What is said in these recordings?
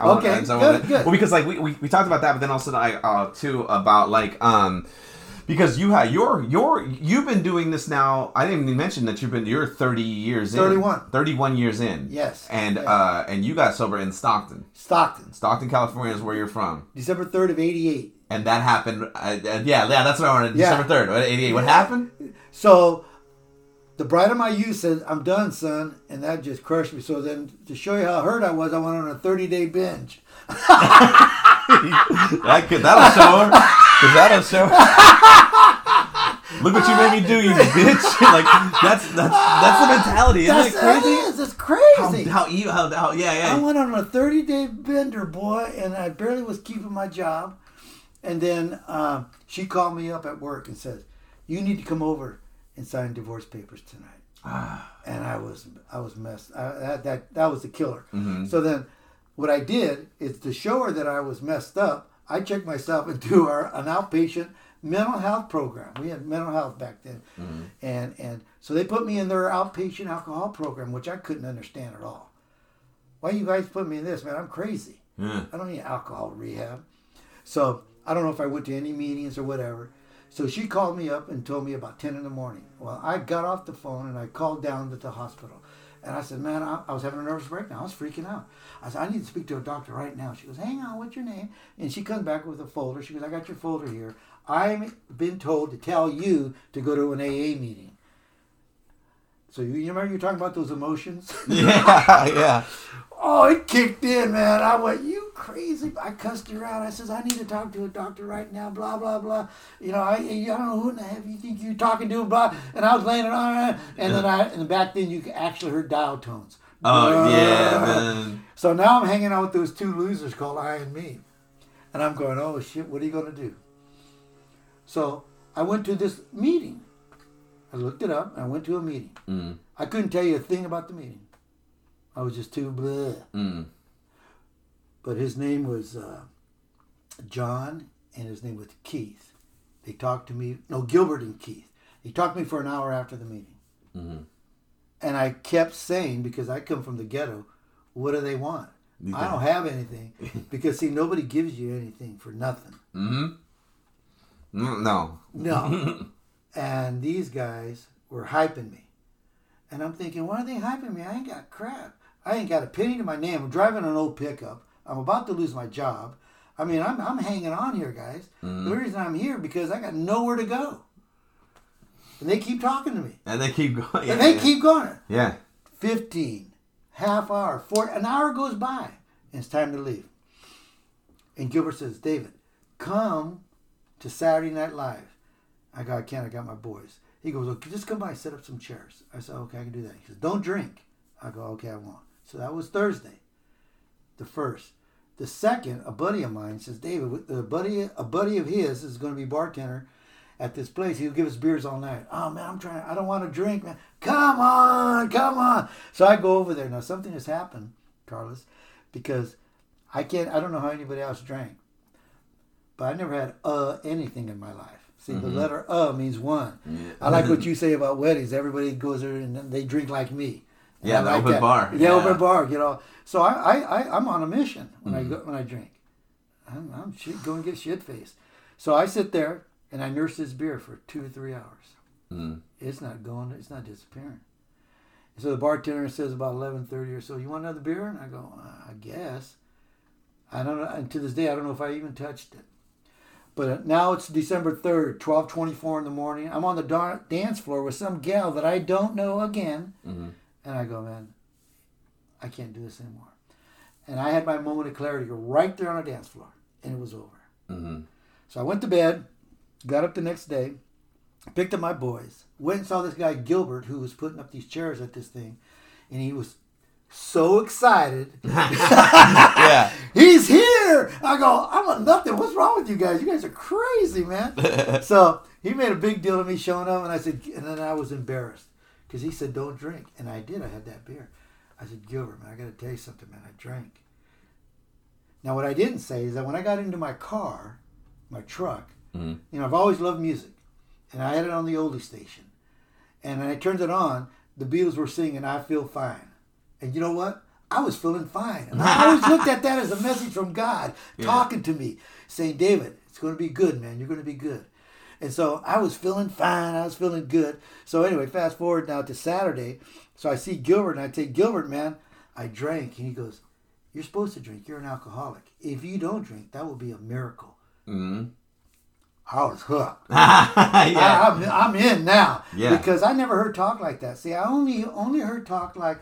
I wanna- Okay, so I good, wanna- good. Well, because like we, we, we talked about that, but then also I uh too about like um because you had your your you've been doing this now. I didn't even mention that you've been you're 30 years in. 31. 31 years in. Yes. And Yeah. uh and you got sober in Stockton. Stockton, Stockton, California is where you're from. December 3rd of 88. And that happened. Uh, uh, yeah, yeah, that's what I wanted. Yeah. December 3rd, 88. What happened? So the bride of my youth said, I'm done, son. And that just crushed me. So then to show you how hurt I was, I went on a 30 day binge. that could, that'll show her. Cause that'll show her. Look what you made me do, you bitch! like that's that's that's the mentality, isn't That's it crazy? It is. It's crazy. How how you how, how yeah I went on a 30 day bender, boy, and I barely was keeping my job. And then uh, she called me up at work and says, "You need to come over and sign divorce papers tonight." Ah. and I was I was messed. I, that, that that was the killer. Mm-hmm. So then, what I did is to show her that I was messed up. I checked myself into our an outpatient mental health program. We had mental health back then, mm-hmm. and and so they put me in their outpatient alcohol program, which I couldn't understand at all. Why you guys put me in this, man? I'm crazy. Yeah. I don't need alcohol rehab. So I don't know if I went to any meetings or whatever. So she called me up and told me about 10 in the morning. Well, I got off the phone and I called down to the hospital. And I said, man, I, I was having a nervous breakdown. I was freaking out. I said, I need to speak to a doctor right now. She goes, hang on, what's your name? And she comes back with a folder. She goes, I got your folder here. I've been told to tell you to go to an AA meeting. So you, you remember you're talking about those emotions? Yeah, yeah. Oh, it kicked in, man. I went, you crazy. I cussed her out. I says, I need to talk to a doctor right now, blah, blah, blah. You know, I, I don't know who in the heck you think you're talking to, blah. And I was laying it on, and then I, and back then you actually heard dial tones. Oh yeah, man. So now I'm hanging out with those two losers called I and me. And I'm going, oh shit, what are you going to do? So I went to this meeting. I looked it up. I went to a meeting. Mm, I couldn't tell you a thing about the meeting. I was just too blah. mm. But his name was uh, John, and his name was Keith. They talked to me. No, Gilbert and Keith. They talked to me for an hour after the meeting. Mhm. And I kept saying, because I come from the ghetto, what do they want? You I don't have anything. Because, see, nobody gives you anything for nothing. Mm-hmm. Mm, no. No. and these guys were hyping me. And I'm thinking, why are they hyping me? I ain't got crap. I ain't got a penny to my name. I'm driving an old pickup. I'm about to lose my job. I mean, I'm, I'm hanging on here, guys. Mm-hmm. The reason I'm here because I got nowhere to go. And they keep talking to me. And they keep going. Yeah, and they yeah. keep going. Yeah. 15, half hour, four, an hour goes by, and it's time to leave. And Gilbert says, David, come to Saturday Night Live. I go, I can't, I got my boys. He goes, okay, just come by, set up some chairs. I said, okay, I can do that. He says, don't drink. I go, okay, I won't. So that was Thursday, the first. The second, a buddy of mine says, David, a buddy, a buddy of his is going to be bartender at this place. He'll give us beers all night. Oh man, I'm trying. I don't want to drink, man. Come on, come on. So I go over there. Now something has happened, Carlos, because I can't. I don't know how anybody else drank, but I never had uh anything in my life. See, the letter uh means one. I like what you say about weddings. Everybody goes there and they drink like me. Yeah, the like open that. bar. Yeah, Yeah. open bar. You know. So I, I, I I'm on a mission when I go when I drink. I'm, I'm shit, going to get shit faced. So I sit there and I nurse this beer for two or three hours. Mm. It's not going. It's not disappearing. So the bartender says about eleven thirty or so. You want another beer? And I go, "Uh, I guess. I don't know. And to this day, I don't know if I even touched it. But uh, now it's December third, twelve twenty four in the morning. I'm on the dance floor with some gal that I don't know again, Mhm. And I go, man, I can't do this anymore. And I had my moment of clarity right there on the dance floor, and it was over. Mhm. So I went to bed, got up the next day, picked up my boys, went and saw this guy Gilbert who was putting up these chairs at this thing, and he was so excited. Yeah. He's here! I go, I'm nothing. What's wrong with you guys? You guys are crazy, man. so he made a big deal of me showing up, and I said, and then I was embarrassed because he said, don't drink. And I did. I had that beer. I said, Gilbert, man, I got to tell you something, man. I drank. Now, what I didn't say is that when I got into my car, my truck, Mhm. you know, I've always loved music, and I had it on the oldie station. And when I turned it on, the Beatles were singing "I Feel Fine," and you know what? I was feeling fine. And I always looked at that as a message from God talking to me, saying, David, it's going to be good, man. You're going to be good. And so I was feeling fine. I was feeling good. So anyway, fast forward now to Saturday. So I see Gilbert and I say, Gilbert, man, I drank. And he goes, You're supposed to drink. You're an alcoholic. If you don't drink, that will be a miracle. Mm-hmm. I was hooked. yeah. I, I'm, I'm in now. Yeah. Because I never heard talk like that. See, I only only heard talk like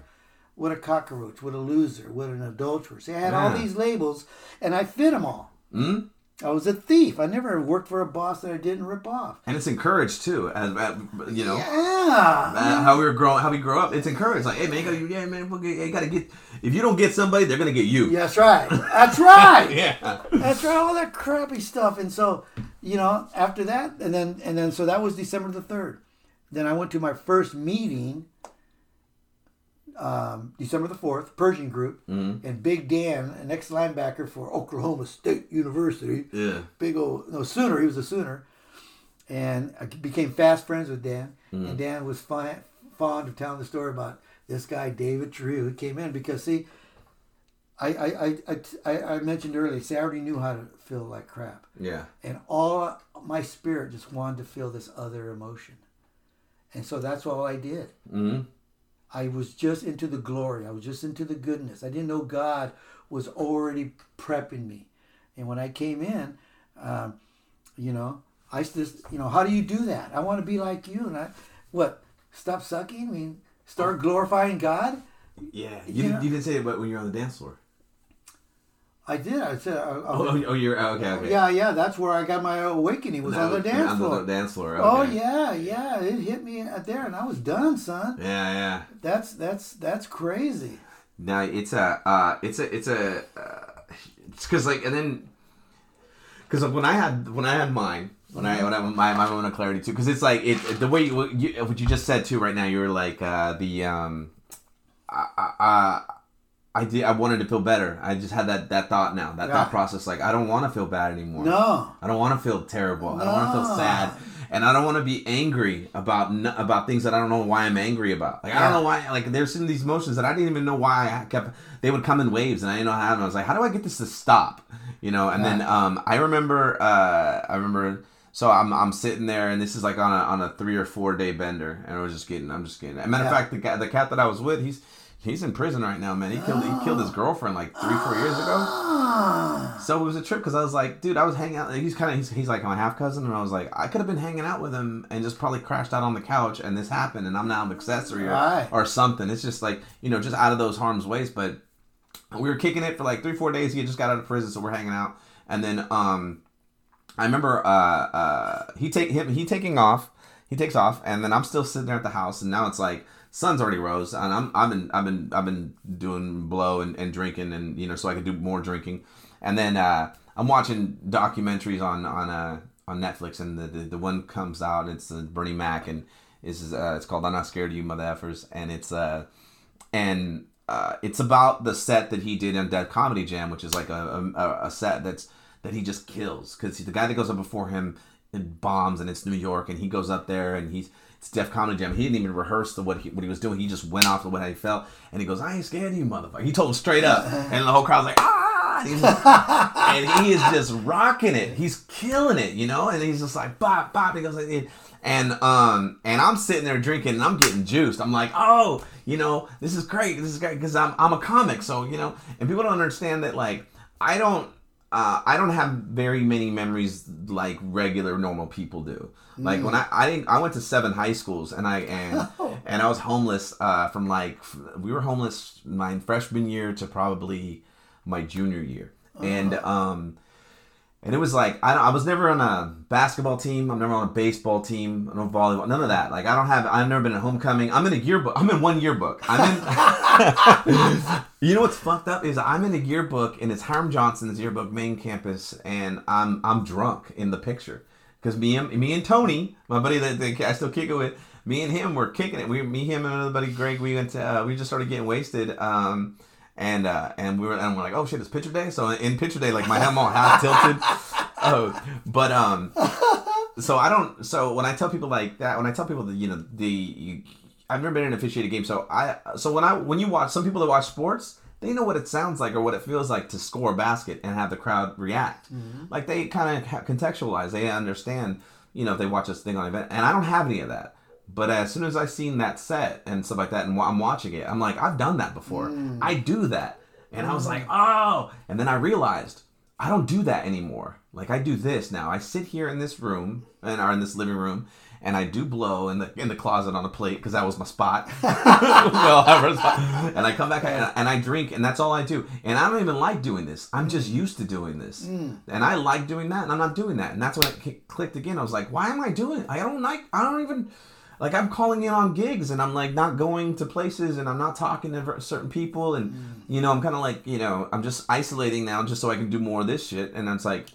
what a cockroach, what a loser, what an adulterer. See, I had all these labels, and I fit them all. mm I was a thief. I never worked for a boss that I didn't rip off. And it's encouraged too, as, as you know. Yeah. Uh, how we were growing, how we grow up, it's encouraged. Like, hey man, you gotta, yeah man, you gotta get. If you don't get somebody, they're gonna get you. Yeah, that's right. That's right. Yeah. That's right. All that crappy stuff. And so, you know, after that, and then and then so that was December the third. Then I went to my first meeting. Um, December the fourth, Persian group, Mhm. and Big Dan, an ex linebacker for Oklahoma State University, Yeah. big old no Sooner. He was a Sooner, and I became fast friends with Dan. And Dan was fi- fond of telling the story about this guy David Drew who came in because see, I I, I, I, I mentioned earlier. See, I already knew how to feel like crap, Yeah. and all my spirit just wanted to feel this other emotion, and so that's all I did. hmm I was just into the glory. I was just into the goodness. I didn't know God was already prepping me. And when I came in, um, you know, I just, you know, how do you do that? I want to be like you. And I, what, stop sucking? I mean, start glorifying God? Yeah. You You, didn't, you didn't say it, but when you're on the dance floor. I did. I said, I, I, Oh, oh, oh, you're oh, okay. Okay. yeah, yeah, that's where I got my awakening was That on the dance on floor. the dance floor. Oh yeah, yeah, it hit me out there, and I was done, son. Yeah, yeah. That's that's that's crazy. No, it's a, uh, it's a, it's a, uh, it's because like, and then, because when I had, when I had mine, when I, when I, my, my moment of clarity too, because it's like, it, the way you, what you, what you just said too right now, you were like, uh, the, um, I, I, I- did, I wanted to feel better. I just had that, that thought now, that Yeah. thought process, like, I don't want to feel bad anymore. No, I don't want to feel terrible. No. I don't want to feel sad, and I don't want to be angry about about things that I don't know why I'm angry about. Like I don't know why. Like there's some of these emotions that I didn't even know why I kept. They would come in waves, and I didn't know how. And I was like, how do I get this to stop? You know. And then um, I remember. Uh, I remember. So I'm, I'm sitting there, and this is like on a on a three or four day bender, and I was just getting. I'm just getting. As a matter of fact, the cat the cat that I was with, he's he's in prison right now, man. He killed he killed his girlfriend like three four years ago. So it was a trip because I was like, dude, I was hanging out. He's kind of he's, he's like my half cousin, and I was like, I could have been hanging out with him and just probably crashed out on the couch, and this happened, and I'm now an accessory or, Right. or something. It's just like you know, just out of those harm's ways. But we were kicking it for like three four days. He had just got out of prison, so we're hanging out, and then um, I remember uh uh he take him he taking off, he takes off, and then I'm still sitting there at the house, and now it's like sun's already rose, and I'm I've been I've been I've been doing blow and, and drinking, and you know, so I could do more drinking, and then uh, I'm watching documentaries on on uh on Netflix, and the the, the one comes out, and it's uh, Bernie Mac, and is uh, it's called I'm Not Scared of You Mother Effers, and it's uh and uh, it's about the set that he did on Def Comedy Jam, which is like a, a, a set that's that he just kills because the guy that goes up before him bombs and it's New York and he goes up there and he's it's Def Comedy Jam. He didn't even rehearse the, what he what he was doing. He just went off of what he felt and he goes, "I ain't scared of you, motherfucker." He told him straight up, and the whole crowd's like, "Ah!" And, he's- and he is just rocking it. He's killing it, you know. And he's just like, "Bop, bop." He goes like, and um and I'm sitting there drinking and I'm getting juiced. I'm like, "Oh, you know, this is great. This is great because I'm I'm a comic, so you know." And people don't understand that like I don't uh, I don't have very many memories like regular normal people do. Like when I I didn't I went to seven high schools and I and and I was homeless uh, from like we were homeless my freshman year to probably my junior year. And um and it was like I, don't- I was never on a basketball team. I'm never on a baseball team. No volleyball. None of that. Like I don't have. I've never been at homecoming. I'm in a yearbook. I'm in one yearbook. I'm in. you know what's fucked up is I'm in a yearbook and it's Hiram Johnson's yearbook main campus and I'm I'm drunk in the picture because me and me and Tony, my buddy that, that I still kick it with, me and him were kicking it. We me him and another buddy Greg. We went to uh, we just started getting wasted. Um, and uh, and we were and we're like, oh shit, it's picture day. So in picture day, like my head all half tilted. Oh, but um, so I don't. So when I tell people like that, when I tell people that you know the, you, I've never been in an officiated game. So I so when I when you watch some people that watch sports, they know what it sounds like or what it feels like to score a basket and have the crowd react. Like they kind of contextualize, they understand, you know, if they watch this thing on event. And I don't have any of that. But as soon as I seen that set and stuff like that, and I'm watching it, I'm like, I've done that before. Mm. I do that, and I was mm. like, oh. And then I realized I don't do that anymore. Like I do this now. I sit here in this room and are in this living room, and I do blow in the in the closet on a plate because that was my spot. well, spot. and I come back and, and I drink, and that's all I do. And I don't even like doing this. I'm just used to doing this, mm. and I like doing that, and I'm not doing that. And that's when it clicked again. I was like, why am I doing? It? I don't like. I don't even. Like I'm calling in on gigs and I'm like not going to places and I'm not talking to certain people and mm. you know I'm kind of like you know I'm just isolating now just so I can do more of this shit and it's like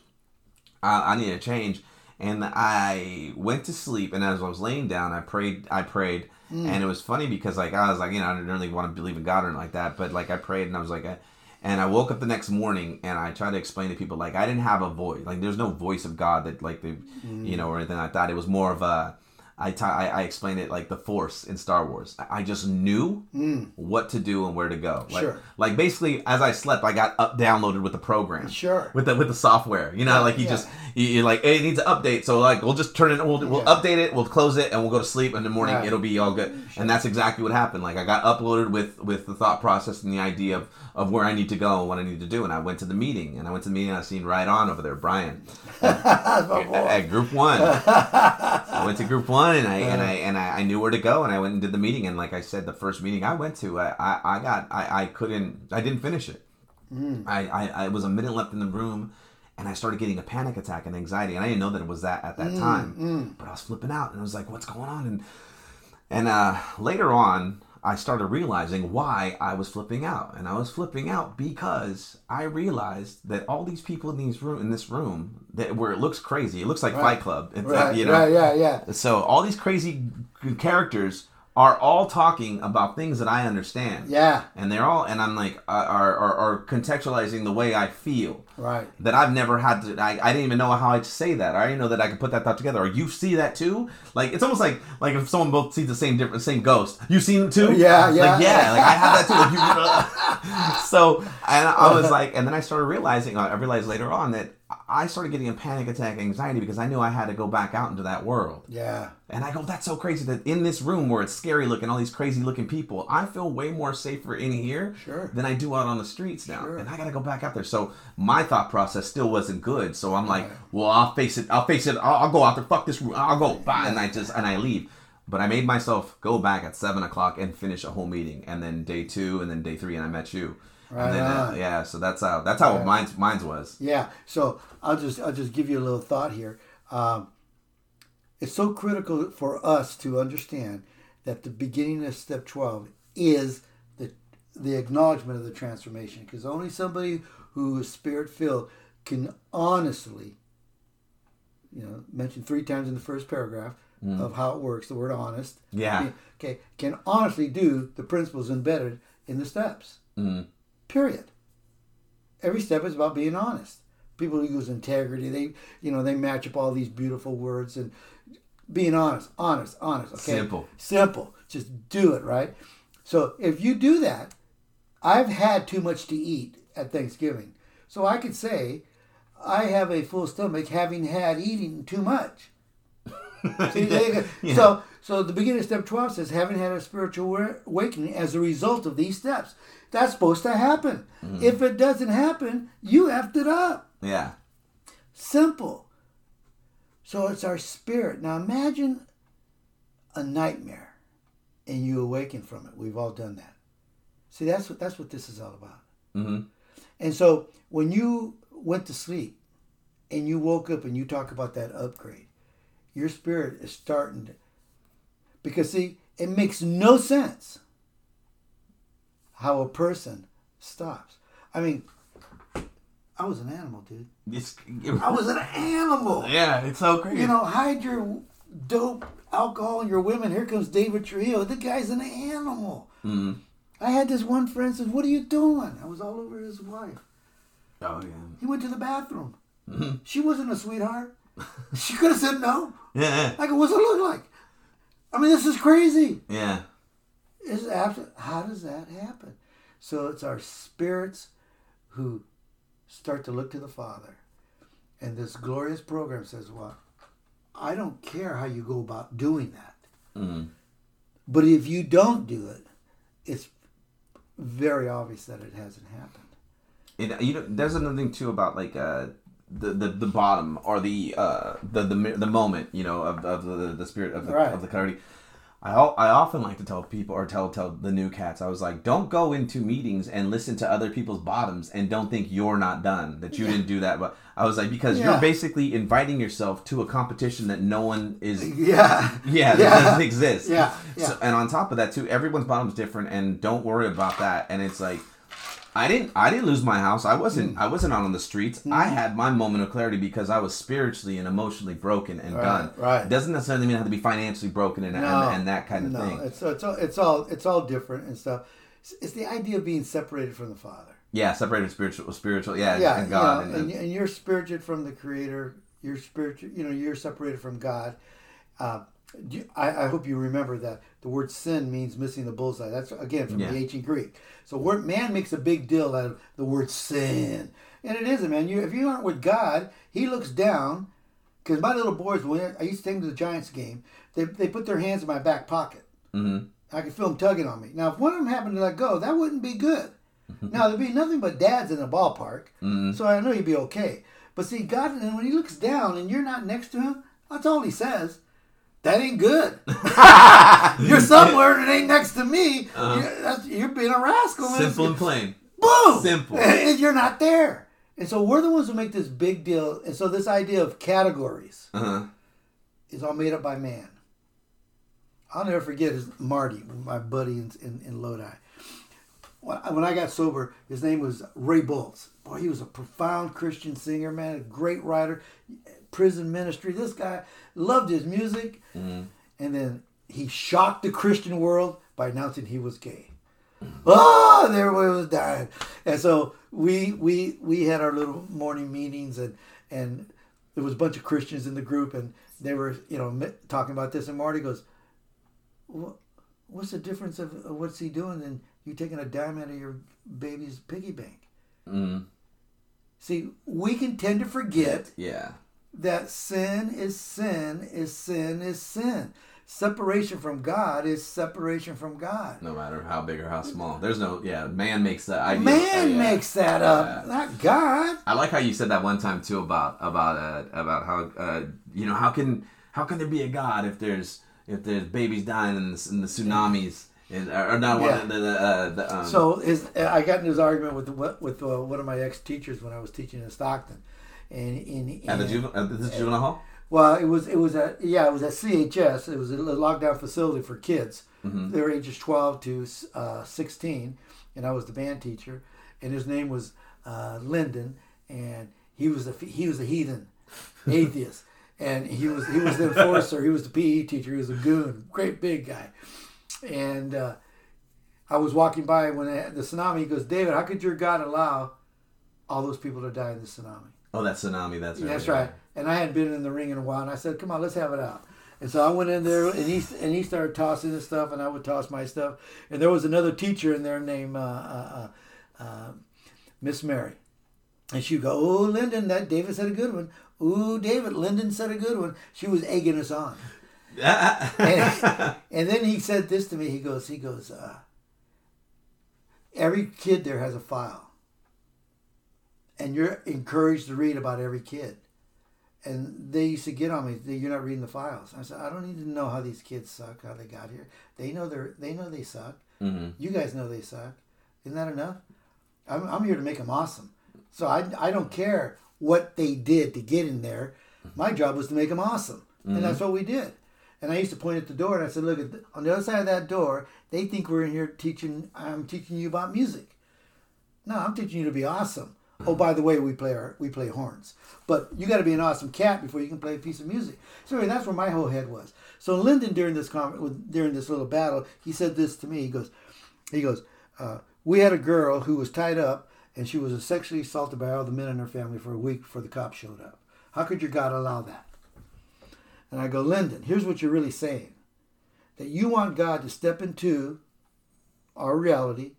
I, I need a change. And I went to sleep, and as I was laying down, I prayed. I prayed, mm. and it was funny because like I was like, you know, I didn't really want to believe in God or anything like that, but like I prayed, and I was like, I, and I woke up the next morning, and I tried to explain to people like I didn't have a voice, like there's no voice of God that like the, mm. you know, or anything like that. It was more of a. I, t- I, I explained it like the Force in Star Wars. I I just knew hmm. what to do and where to go. Like, Sure. like basically, as I slept, I got up downloaded with the program Sure. with the with the software. You know, like you Yeah. just you, you're like hey, it needs an update, so like we'll just turn it, we'll, we'll Yeah. update it, we'll close it, and we'll go to sleep. And in the morning, Right. it'll be all good. And that's exactly what happened. Like I got uploaded with with the thought process and the idea of of where I need to go and what I need to do. And I went to the meeting, and I went to the meeting. and I seen right on over there, Brian my boy. at Group One. I went to Group One, and I and uh-huh. I and I, I knew where to go, and I went and did the meeting. And like I said, the first meeting I went to, I I, I got I, I couldn't I didn't finish it. Hmm. I, I I was a minute left in the room, and I started getting a panic attack and anxiety, and I didn't know that it was that at that hmm, time. Hmm. But I was flipping out, and I was like, "What's going on?" And and uh, later on, I started realizing why I was flipping out, and I was flipping out because I realized that all these people in these room in this room that where it looks crazy, it looks like Fight Club, it's, Right, you know, right, yeah, yeah. so all these crazy characters are all talking about things that I understand. Yeah, And they're all, and I'm like, uh, are, are, are contextualizing the way I feel right. that I've never had to. I, I didn't even know how I'd say that. I didn't know that I could put that thought together. Or you see that too? Like it's almost like like if someone both sees the same different same ghost. You seen it too? Yeah, yeah. Like yeah, like I have that too. Like you, so and I was like, and then I started realizing. I realized later on that I started getting a panic attack, anxiety because I knew I had to go back out into that world. Yeah, And I go, that's so crazy that in this room where it's scary looking, all these crazy looking people, I feel way more safer in here Sure. than I do out on the streets now. Sure. And I got to go back out there. So my thought process still wasn't good. So I'm like, well, I'll face it. I'll face it. I'll, I'll go out there. Fuck this room. I'll go. Bye. And I just, and I leave. But I made myself go back at seven o'clock and finish a whole meeting. And then day two and then day three and I met you. Right and then, uh, yeah, so that's how, that's how Right. mine's, mine's was. yeah. So I'll just I'll just give you a little thought here. Um, it's so critical for us to understand that the beginning of step twelve is the the acknowledgement of the transformation, because only somebody who is spirit filled can honestly, you know, mentioned three times in the first paragraph of how it works. The word honest. Yeah. Okay, can honestly do the principles embedded in the steps. Mm. Period. Every step is about being honest. People who use integrity, they you know they match up all these beautiful words and being honest, honest, honest. Okay, Simple. simple. Just do it right. So if you do that, I've had too much to eat at Thanksgiving, so I could say I have a full stomach having had eating too much. See, go. Yeah. So, so the beginning of step 12 says, having had a spiritual awakening as a result of these steps. That's supposed to happen. Mm-hmm. If it doesn't happen, you effed it up. Yeah. Simple. So it's our spirit. Now imagine a nightmare and you awaken from it. We've all done that. See, that's what that's what this is all about. hmm And so when you went to sleep and you woke up and you talk about that upgrade, your spirit is starting to. Because, see, it makes no sense how a person stops. I mean, I was an animal, dude. It's, I was an animal. yeah, it's so crazy. You know, hide your dope, alcohol, and your women. Here comes David Trujillo. The guy's an animal. Mhm. I had this one friend says, "What are you doing?" I was all over his wife. Oh yeah. He went to the bathroom. Mhm. She wasn't a sweetheart. she could have said no. Yeah. Like, what's it look like? I mean, this is crazy. Yeah. It's abs- How does that happen? So it's our spirits who start to look to the Father. And this glorious program says, well, I don't care how you go about doing that. Mhm. But if you don't do it, it's very obvious that it hasn't happened. It, you know, there's another thing too about like uh, the, the the bottom or the uh, the the the moment you know of, of the the spirit of the Right. of the clarity. I I often like to tell people or tell tell the new cats. I was like, don't go into meetings and listen to other people's bottoms and don't think you're not done that you didn't do that. But I was like, because Yeah. you're basically inviting yourself to a competition that no one is Yeah. yeah, that Yeah. doesn't exist. Yeah, yeah. So, and on top of that too, everyone's bottom's different, and don't worry about that. And it's like, I didn't, I didn't lose my house. I Mm. wasn't, I wasn't out on the streets. I had my moment of clarity because I was spiritually and emotionally broken and Right, done. right. It doesn't necessarily mean I have to be financially broken and, No, and, and that kind of no, thing. It's, it's, all, it's all it's all different and stuff. It's, it's the idea of being separated from the Father. Yeah, separated spiritual, spiritual, yeah, yeah, and God, you know, and, and, you're spiritual from the Creator. You're spiritual. You know, you're separated from God. Uh, you- I, I hope you remember that the word sin means missing the bullseye. That's again from Yeah. the ancient Greek. So word, man makes a big deal out of the word sin, and it isn't, man. You if you aren't with God, He looks down. Because my little boys, when I used to take them to the Giants game, they, they put their hands in my back pocket. Mhm. I could feel them tugging on me. Now, if one of them happened to let go, that wouldn't be good. now, there'd be nothing but dads in the ballpark, Mhm. so I know he'd be okay. But see, God, and when he looks down and you're not next to him, that's all he says. That ain't good. you're somewhere that ain't next to me. You're, you're being a rascal. Simple and plain. Boom! Simple. And you're not there. And so we're the ones who make this big deal. And so this idea of categories Uh-huh. is all made up by man. I'll never forget his Marty, my buddy in, in, in Lodi. When I- when I got sober, his name was Ray Boltz. Boy, he was a profound Christian singer, man, a great writer, prison ministry. This guy loved his music. And then he shocked the Christian world by announcing he was gay. Oh, and everybody was dying. And so we we we had our little morning meetings and and there was a bunch of Christians in the group and they were you know talking about this and Marty goes, "What's the difference of, of what's he doing and you taking a dime out of your baby's piggy bank?" Mm. See, we can tend to forget Yeah. That sin is sin is sin is sin. Separation from God is separation from God. No matter how big or how small. There's no, yeah, man makes that idea. Man yeah. makes that up, not God. I like how you said that one time too about about uh, about how uh, you know how can how can there be a god if there's if there's babies dying in the, in the tsunamis and or not Yeah. one the, the, uh, the um, So his, I got in this argument with with uh, one of my ex teachers when I was teaching in Stockton, and in at the juvenile the juvenile hall. well, it was it was at yeah it was at CHS. It was a lockdown facility for kids. They were ages twelve to uh, sixteen, and I was the band teacher, and his name was uh, Lyndon, and he was a he was a heathen, atheist, and he was he was the enforcer. He was the PE teacher. He was a goon, great big guy, and. Uh, I was walking by when the tsunami. He goes, David, how could your God allow all those people to die in the tsunami? Oh, that tsunami. That's right. That's right. And I hadn't been in the ring in a while, and I said, "Come on, let's have it out." And so I went in there, and he and he started tossing his stuff, and I would toss my stuff. And there was another teacher in there named uh, uh, uh, uh, Miss Mary, and she'd go, "Oh, Lyndon, that David said a good one. Ooh, David, Lyndon said a good one." She was egging us on. and, and then he said this to me. He goes, he goes, uh, every kid there has a file, and you're encouraged to read about every kid. And they used to get on me. "You're not reading the files." I said, "I don't need to know how these kids suck, how they got here. They know they're they know they suck. hmm You guys know they suck. Isn't that enough? I'm, I'm here to make them awesome. So I, I don't care what they did to get in there. My job was to make them awesome. And that's what we did. And I used to point at the door and I said, look, at the, on the other side of that door, they think we're in here teaching, I'm teaching you about music. No, I'm teaching you to be awesome. Oh, by the way, we play our we play horns, but you got to be an awesome cat before you can play a piece of music. So anyway, that's where my whole head was. So Lyndon, during this with- during this little battle, he said this to me. He goes, he goes, uh, we had a girl who was tied up and she was sexually assaulted by all the men in her family for a week before the cops showed up. How could your God allow that? And I go, Lyndon, here's what you're really saying: that you want God to step into our reality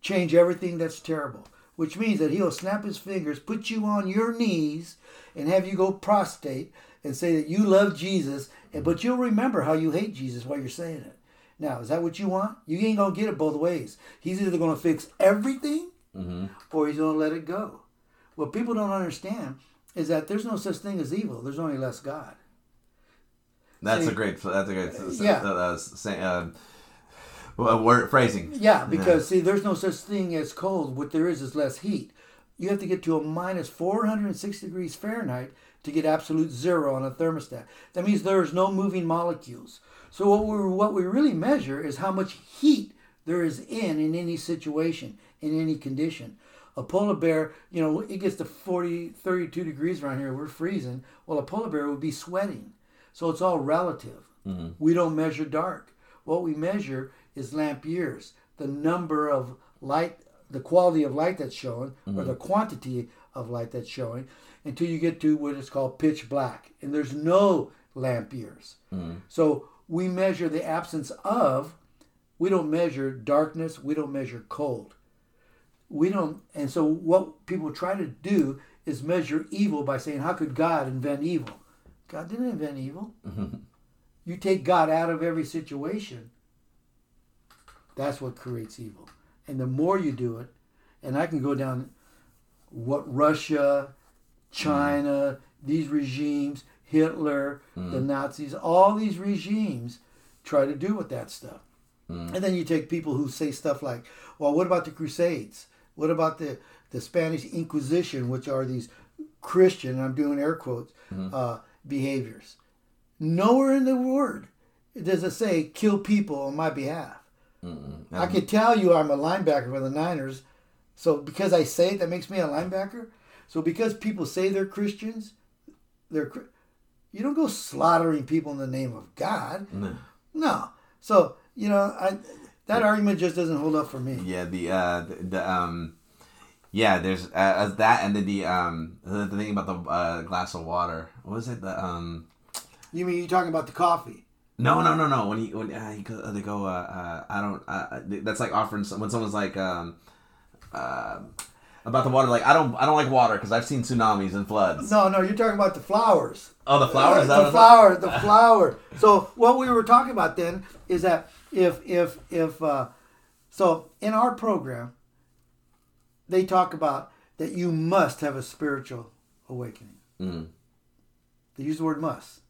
change everything that's terrible. Which means that he'll snap his fingers, put you on your knees, and have you go prostrate and say that you love Jesus, and but you'll remember how you hate Jesus while you're saying it. Now, is that what you want? You ain't gonna get it both ways. He's either gonna fix everything Mm-hmm. or he's gonna let it go. What people don't understand is that there's no such thing as evil. There's only less God. That's a great. That's a great. Yeah. Uh, uh, uh, well, word phrasing. Yeah, because see, there's no such thing as cold. What there is is less heat. You have to get to a minus 406 degrees Fahrenheit to get absolute zero on a thermostat. That means there's no moving molecules. So what we what we really measure is how much heat there is in in any situation, in any condition. A polar bear, you know, it gets to 40, 32 degrees around here. We're freezing. Well, a polar bear would be sweating. So it's all relative. Mm-hmm. We don't measure dark. What we measure is lamp years, the number of light, the quality of light that's showing, or mm-hmm. the quantity of light that's showing, until you get to what is called pitch black. And there's no lamp years. Mm-hmm. So we measure the absence of, we don't measure darkness, we don't measure cold. We don't, and so what people try to do is measure evil by saying, how could God invent evil? God didn't invent evil. Mm-hmm. You take God out of every situation, that's what creates evil. And the more you do it, and I can go down what Russia, China, these regimes, Hitler, the hmm. Nazis, all these regimes try to do with that stuff. Hmm. And then you take people who say stuff like, well, what about the Crusades? What about the, the Spanish Inquisition, which are these Christian, I'm doing air quotes, hmm. uh, behaviors? Nowhere in the word does it say kill people on my behalf. I could tell you I'm a linebacker for the Niners. So because I say it, that makes me a linebacker. So because people say they're Christians, they're you don't go slaughtering people in the name of God. No. No. So you know, I that argument just doesn't hold up for me. Yeah, the uh, the, the um, yeah, there's uh, that, and then the um, the, the thing about the uh, glass of water. What was it? The um, You mean you're talking about the coffee? No, no, no, no. When he when uh, he go, they go, uh, uh, I don't. Uh, that's like offering some, when someone's like um, uh, about the water. Like I don't, I don't like water because I've seen tsunamis and floods. No, no, you're talking about the flowers. Oh, the flowers. That the flower, the flower. So what we were talking about then is that if if if uh, so in our program, they talk about that you must have a spiritual awakening. Mm. They use the word must.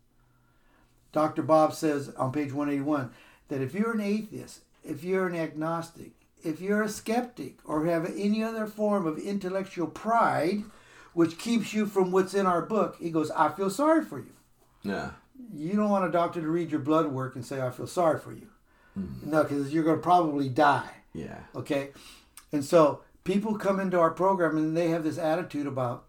Dr. Bob says on page 181 that if you're an atheist, if you're an agnostic, if you're a skeptic, or have any other form of intellectual pride, which keeps you from what's in our book, he goes, I feel sorry for you. Yeah. You don't want a doctor to read your blood work and say, I feel sorry for you. Hmm. No, because you're going to probably die. Yeah. Okay? And so people come into our program and they have this attitude about,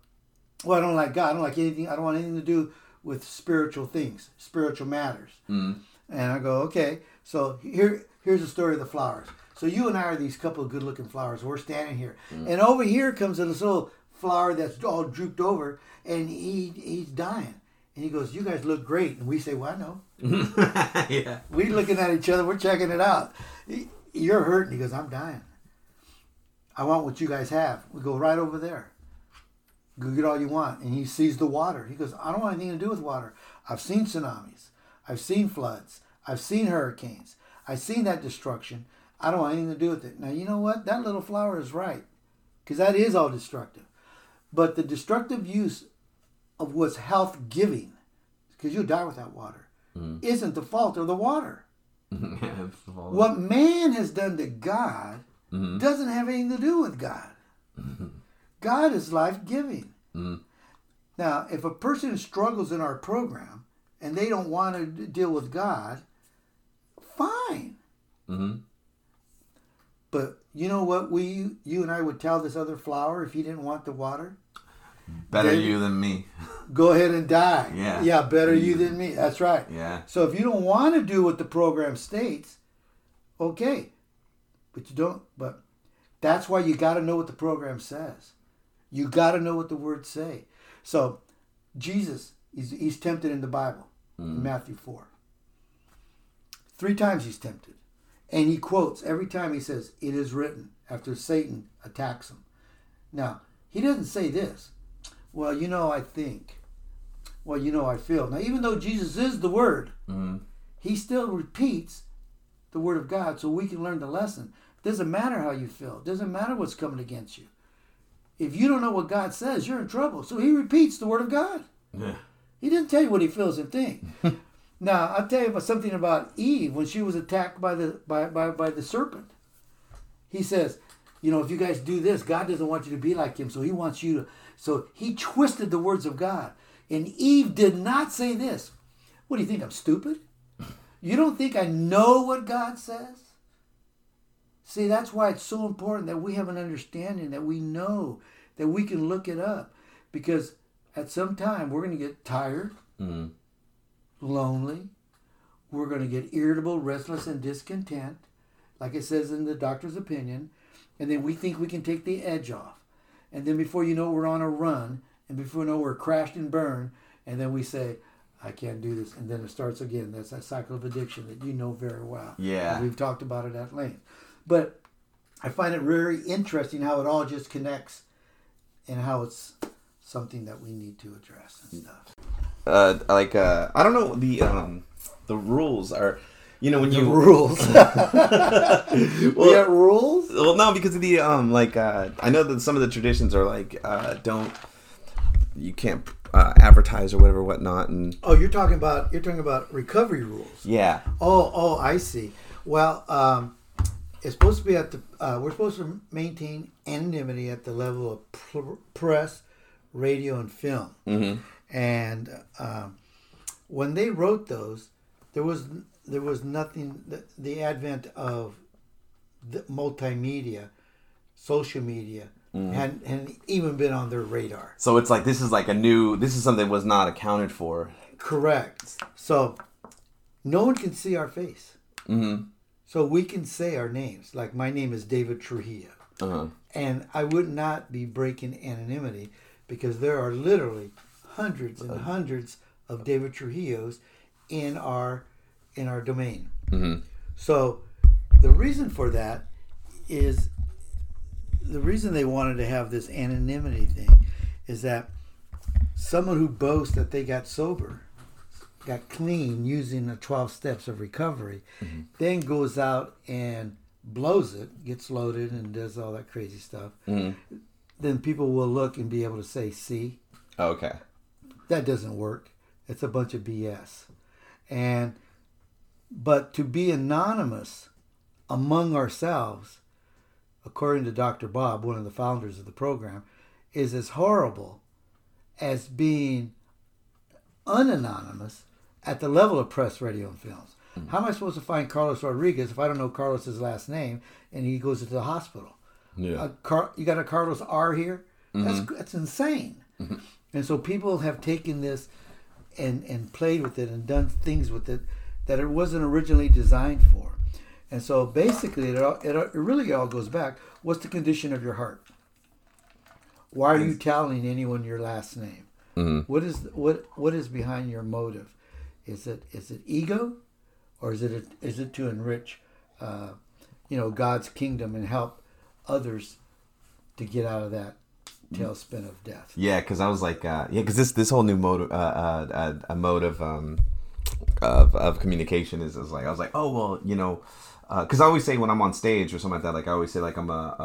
well, I don't like God. I don't like anything. I don't want anything to do with spiritual things, spiritual matters. Mm. And I go, okay. So here, here's the story of the flowers. So you and I are these couple of good-looking flowers. We're standing here, and over here comes this little flower that's all drooped over, and he he's dying. And he goes, "You guys look great." And we say, "Well, I know." yeah. We looking at each other. We're checking it out. You're hurting. He goes, I'm dying. I want what you guys have. We go right over there. Go get all you want. And he sees the water. He goes, I don't want anything to do with water. I've seen tsunamis. I've seen floods. I've seen hurricanes. I've seen that destruction. I don't want anything to do with it. Now, you know what? That little flower is right. Because that is all destructive. But the destructive use of what's health giving, because you'll die without water, isn't the fault of the water. What man has done to God doesn't have anything to do with God. God is life giving. Now, if a person struggles in our program and they don't want to deal with God, fine. hmm But you know what we you and I would tell this other flower if he didn't want the water? Better David- you than me. Go ahead and die. Yeah. Yeah, better you than me. That's right. Yeah. So if you don't want to do what the program states, okay. But you don't but that's why you got to know what the program says. You got to know what the words say. So Jesus he's, he's tempted in the Bible in Matthew 4. 3 times he's tempted. And he quotes every time he says it is written after Satan attacks him. Now, he doesn't say this. Well, you know, I think. Well, you know, I feel. Now, even though Jesus is the Word, Mhm. he still repeats the Word of God so we can learn the lesson. It doesn't matter how you feel. It doesn't matter what's coming against you. If you don't know what God says, you're in trouble. So he repeats the Word of God. Yeah. He didn't tell you what he feels and thinks. now I'll tell you about something about Eve when she was attacked by the by, by, by the serpent. He says, you know, if you guys do this, God doesn't want you to be like him, so he wants you to so he twisted the words of God. And Eve did not say this. What do you think? I'm stupid? You don't think I know what God says? See, that's why it's so important that we have an understanding, that we know, that we can look it up. Because at some time we're going to get tired, Mhm. lonely, we're going to get irritable, restless, and discontent, like it says in the doctor's opinion, and then we think we can take the edge off. And then before you know, it, we're on a run, and before you know, we're crashed and burned, and then we say, I can't do this. And then it starts again. That's that cycle of addiction that you know very well. Yeah. We've talked about it at length. But I find it very interesting how it all just connects and how it's something that we need to address and stuff. Uh, like uh, I don't know the um, the rules are, you know, when The you rules. we well, got rules? well, no, because of the um, like uh, I know that some of the traditions are like uh, don't you can't uh, advertise or whatever, whatnot, and Oh, you're talking about you're talking about recovery rules. yeah, Oh, oh, I see. Well, um, it's supposed to be at the. Uh, we're supposed to maintain anonymity at the level of pr- press, radio, and film. mm-hmm. And um, when they wrote those, there was there was nothing. The, the advent of the multimedia, social media, hadn't, hadn't even been on their radar. So it's like this is like a new. This is something that was not accounted for. Correct. So no one can see our face. Mm-hmm. So we can say our names. Like my name is David Trujillo. Uh-huh. And I would not be breaking anonymity because there are literally hundreds and hundreds of David Trujillos in our in our domain. Mm-hmm. So the reason for that is the reason they wanted to have this anonymity thing is that someone who boasts that they got sober, got clean using the 12 steps of recovery, then goes out and blows it, gets loaded and does all that crazy stuff, Mm-hmm. then people will look and be able to say, see, Okay. that doesn't work. It's a bunch of BS. And but to be anonymous among ourselves, according to Dr. Bob, one of the founders of the program, is as horrible as being unanonymous at the level of press, radio, and films. How am I supposed to find Carlos Rodriguez if I don't know Carlos's last name and he goes into the hospital? Yeah. Uh, Car- you got a Carlos R here? That's that's insane. And so people have taken this and and played with it and done things with it that it wasn't originally designed for. And so basically, it, all, it, it really all goes back. What's the condition of your heart? Why are you telling anyone your last name? Mhm. What is what what is behind your motive? Is it is it ego, or is it is it to enrich, uh, you know, God's kingdom and help others to get out of that tailspin of death? Yeah, because I was like, uh, yeah, because this this whole new mode, uh, uh, uh, a mode of um, of, of communication is, is like I was like, oh well, you know, because I always say when I'm on stage or something like that, like I always say like I'm a,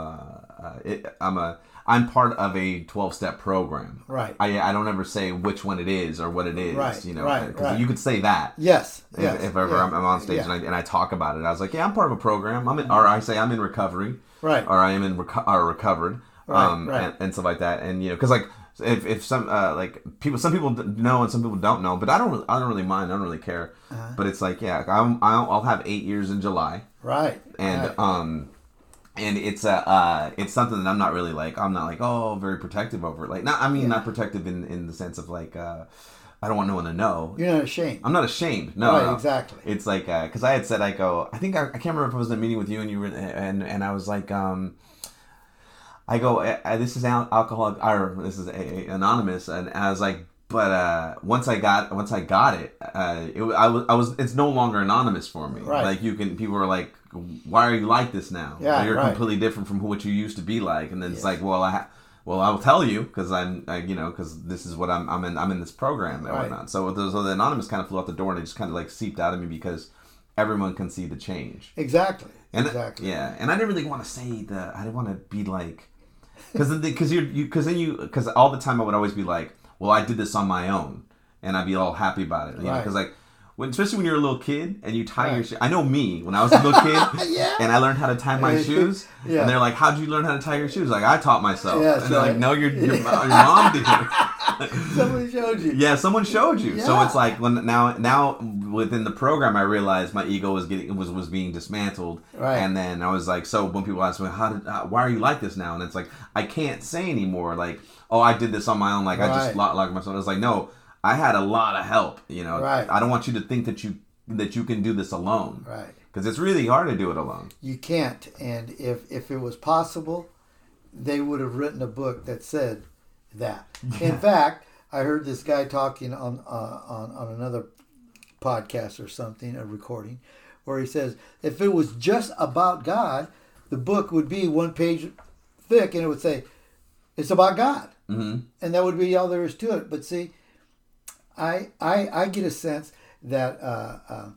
uh, uh, it, I'm a, I'm part of a 12 step program. Right. I I don't ever say which one it is or what it is. Right, You know, right, right. you could say that. Yes. If, yes, if ever yeah, I'm, I'm on stage yeah. and, I, and I talk about it, I was like, yeah, I'm part of a program. I'm in, or I say I'm in recovery, Right. Or I am in reco- or recovered, Right, um, right. And, and stuff like that. And you know, because like if, if some uh, like people, some people know and some people don't know, but I don't, really- I don't really mind. I don't really care. Uh-huh. But it's like, yeah, I'm, I'll, I'll have eight years in July, Right. and right. um, and it's uh, uh, it's something that I'm not really like. I'm not like, oh, very protective over it. Like, not, I mean, not protective in in the sense of like, uh, I don't want no one to know. you're not ashamed. I'm not ashamed. No, Right, no. exactly. It's like because I had said I go. I think I, I can't remember if I was in a meeting with you and you were and and I was like, um, I go. This is al- alcohol or this is a, a- anonymous, and I was like, but uh, once I got once I got it, uh, it I was I was it's no longer anonymous for me. Right. Like you can people are like why are you like this now? Yeah, you're right. completely different from what you used to be like. And then it's like, well, I, ha- well, I will tell you because I'm, I, you know, because this is what I'm, I'm in, I'm in this program and Right. whatnot. So, the, so the anonymous kind of flew out the door and it just kind of like seeped out of me because everyone can see the change. Exactly. And exactly. yeah, and I didn't really want to say that. I didn't want to be like, because because you're you because then you because all the time I would always be like, well, I did this on my own, and I'd be all happy about it, you know, because like. When, especially when you're a little kid and you tie your shoes. I know me when I was a little kid Yeah. and I learned how to tie my shoes. Yeah. And they're like, "How'd you learn how to tie your shoes?" Like I taught myself. Yes, and they're like, "No, your your, your mom did." Somebody showed you. Yeah, someone showed you. So it's like when now now within the program, I realized my ego was getting was was being dismantled. Right. And then I was like, so when people ask me, how did how, why are you like this now? And it's like I can't say anymore. Like, oh, I did this on my own. Like I just locked, locked myself. It's like no, I had a lot of help. You know, Right. I don't want you to think that you that you can do this alone Right. because it's really hard to do it alone. You can't. And if if it was possible, they would have written a book that said that. In fact, I heard this guy talking on uh, on on another podcast or something, a recording, where he says if it was just about God, the book would be one page thick, and it would say it's about God, hmm and that would be all there is to it. But see, I I I get a sense that uh, uh,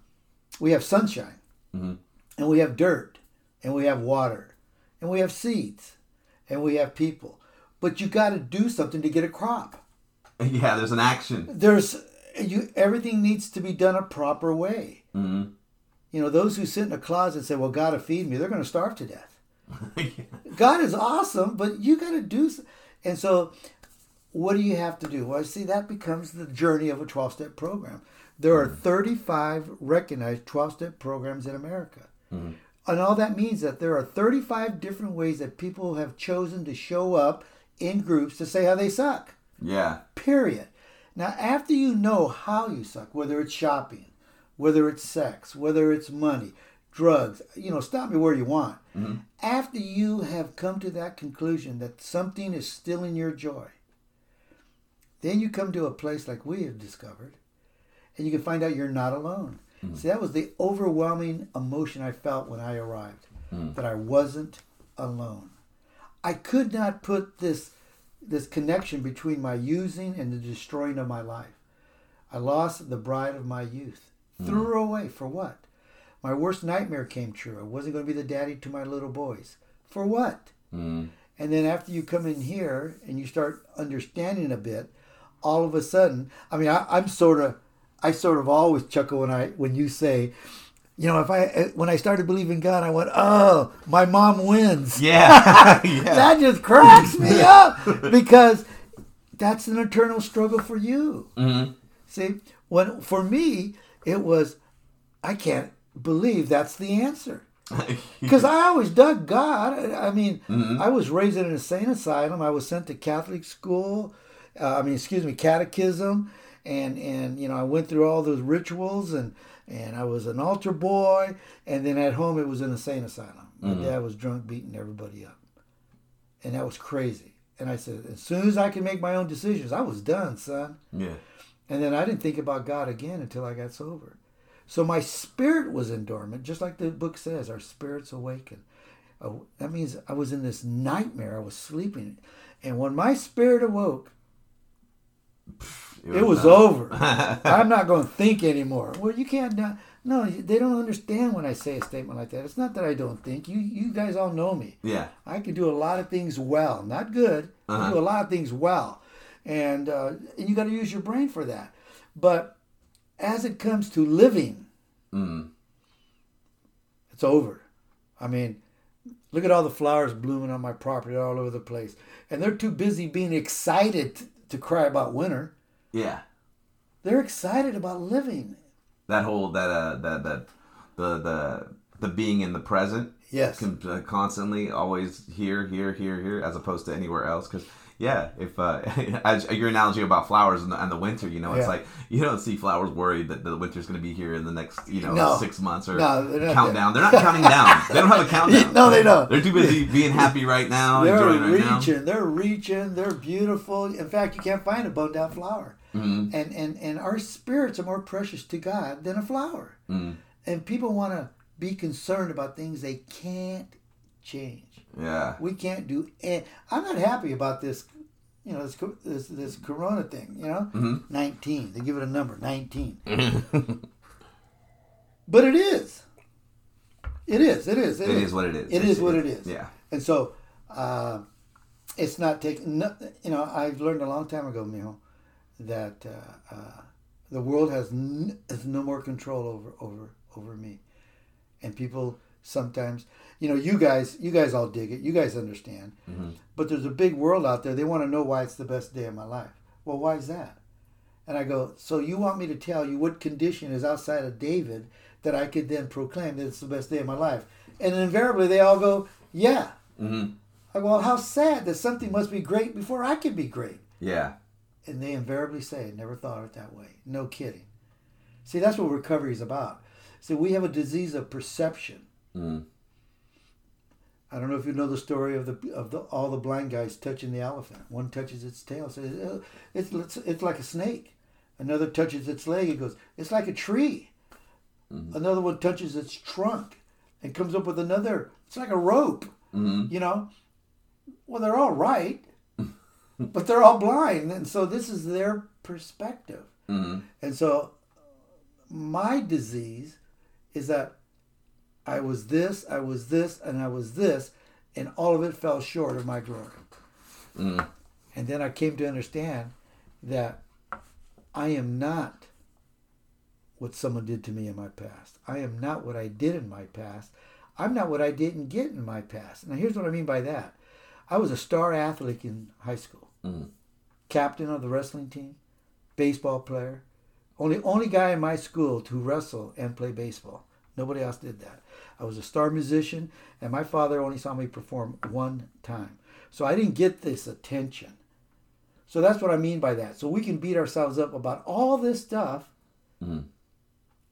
we have sunshine. Mhm. and we have dirt. And we have water. And we have seeds. And we have people. But you got to do something to get a crop. Yeah, there's an action. there's you everything needs to be done a proper way. Hmm you know those who sit in a closet and say well god to feed me they're going to starve to death. God is awesome but you got to do and so what do you have to do? Well see that becomes the journey of a 12-step program. There are mm-hmm. 35 recognized 12-step programs in america. Mm-hmm. And all that means that there are 35 different ways that people have chosen to show up in groups to say how they suck. Yeah. period. Now after you know how you suck whether it's shopping whether it's sex whether it's money drugs you know stop me where you want. Mm-hmm. After you have come to that conclusion that something is stealing your joy then you come to a place like we have discovered and you can find out you're not alone. Hmm. See that was the overwhelming emotion i felt when i arrived hmm. that i wasn't alone. I could not put this this connection between my using and the destroying of my life. I lost the bride of my youth. Hmm. Threw her away. For what? My worst nightmare came true. I wasn't going to be the daddy to my little boys. For what? Mm. and then after you come in here and you start understanding a bit, all of a sudden, I mean, I, I'm sort of, I sort of always chuckle when I when you say, you know, if I eh, when I started believing God, I went, oh, my mom wins. Yeah. yeah. That just cracks me up because that's an eternal struggle for you. Mhm. See, when for me it was, I can't believe that's the answer. Because I always dug God. I mean, I was raised in an insane asylum. I was sent to Catholic school. Uh, I mean, excuse me, catechism, and and you know, I went through all those rituals, and and I was an altar boy. And then at home, it was an insane asylum. My dad was drunk, beating everybody up, and that was crazy. And I said, as soon as I could make my own decisions, I was done, son. yeah. And then I didn't think about God again until I got sober. So my spirit was in dormant, just like the book says, our spirits awaken. Uh, that means I was in this nightmare. I was sleeping. And when my spirit awoke, it was done. over. I'm not going to think anymore. Well, you can't. Not, no, they don't understand when I say a statement like that. It's not that I don't think. You, you guys all know me. Yeah. I can do a lot of things well, not good. I Uh-huh. do a lot of things well, and uh, and you got to use your brain for that. But as it comes to living, Mm. it's over. I mean, look at all the flowers blooming on my property all over the place, and they're too busy being excited to, cry about winter. Yeah. They're excited about living. That whole that uh that that the the the being in the present Yes. con- uh, constantly always here here here here as opposed to anywhere else because yeah if uh as your analogy about flowers and the, and the winter you know it's Yeah. like you don't see flowers worried that the winter's going to be here in the next you know No. six months or No, they're countdown they're not counting down they don't have a countdown No, they don't. they're too busy being happy right now They're enjoying right now reaching. They're reaching. They're beautiful. In fact, you can't find a burned down flower. Mhm. And and and our spirits are more precious to God than a flower. Mhm. And people want to be concerned about things they can't change. Yeah. We can't do. And I'm not happy about this. You know this this, this Corona thing. You know, Mhm. nineteen. They give it a number, nineteen. But it is. It is. It is. It is what it is. It It's- is what it is. Yeah. And so, uh, it's not taking. No, you know, I've learned a long time ago, Mijo, that uh, uh, the world has n- has no more control over over over me, and people sometimes, you know, you guys, you guys all dig it. You guys understand. Mhm. But there's a big world out there. They want to know why it's the best day of my life. Well, why is that? And I go, so you want me to tell you what condition is outside of David that I could then proclaim that it's the best day of my life? And invariably they all go, yeah. hmm I go, well, how sad that something must be great before I can be great. Yeah. And they invariably say, never thought of it that way. No kidding. See, that's what recovery is about. See, we have a disease of perception. Mm. I don't know if you know the story of the of the all the blind guys touching the elephant. One touches its tail, says "Uh, it's it's, it's like a snake. Another touches its leg, it goes it's like a tree. Another one touches its trunk, and comes up with another. It's like a rope. hmm You know. Well, they're all right, but they're all blind, and so this is their perspective. hmm And so my disease is that I was this, I was this, and I was this, and all of it fell short of my glory. Mm. And then I came to understand that I am not what someone did to me in my past. I am not what I did in my past. I'm not what I didn't get in my past. Now, here's what I mean by that I was a star athlete in high school, Mm. captain of the wrestling team, baseball player. Only, only guy in my school to wrestle and play baseball. Nobody else did that. I was a star musician, and my father only saw me perform one time. So I didn't get this attention. So that's what I mean by that. So we can beat ourselves up about all this stuff, Mhm.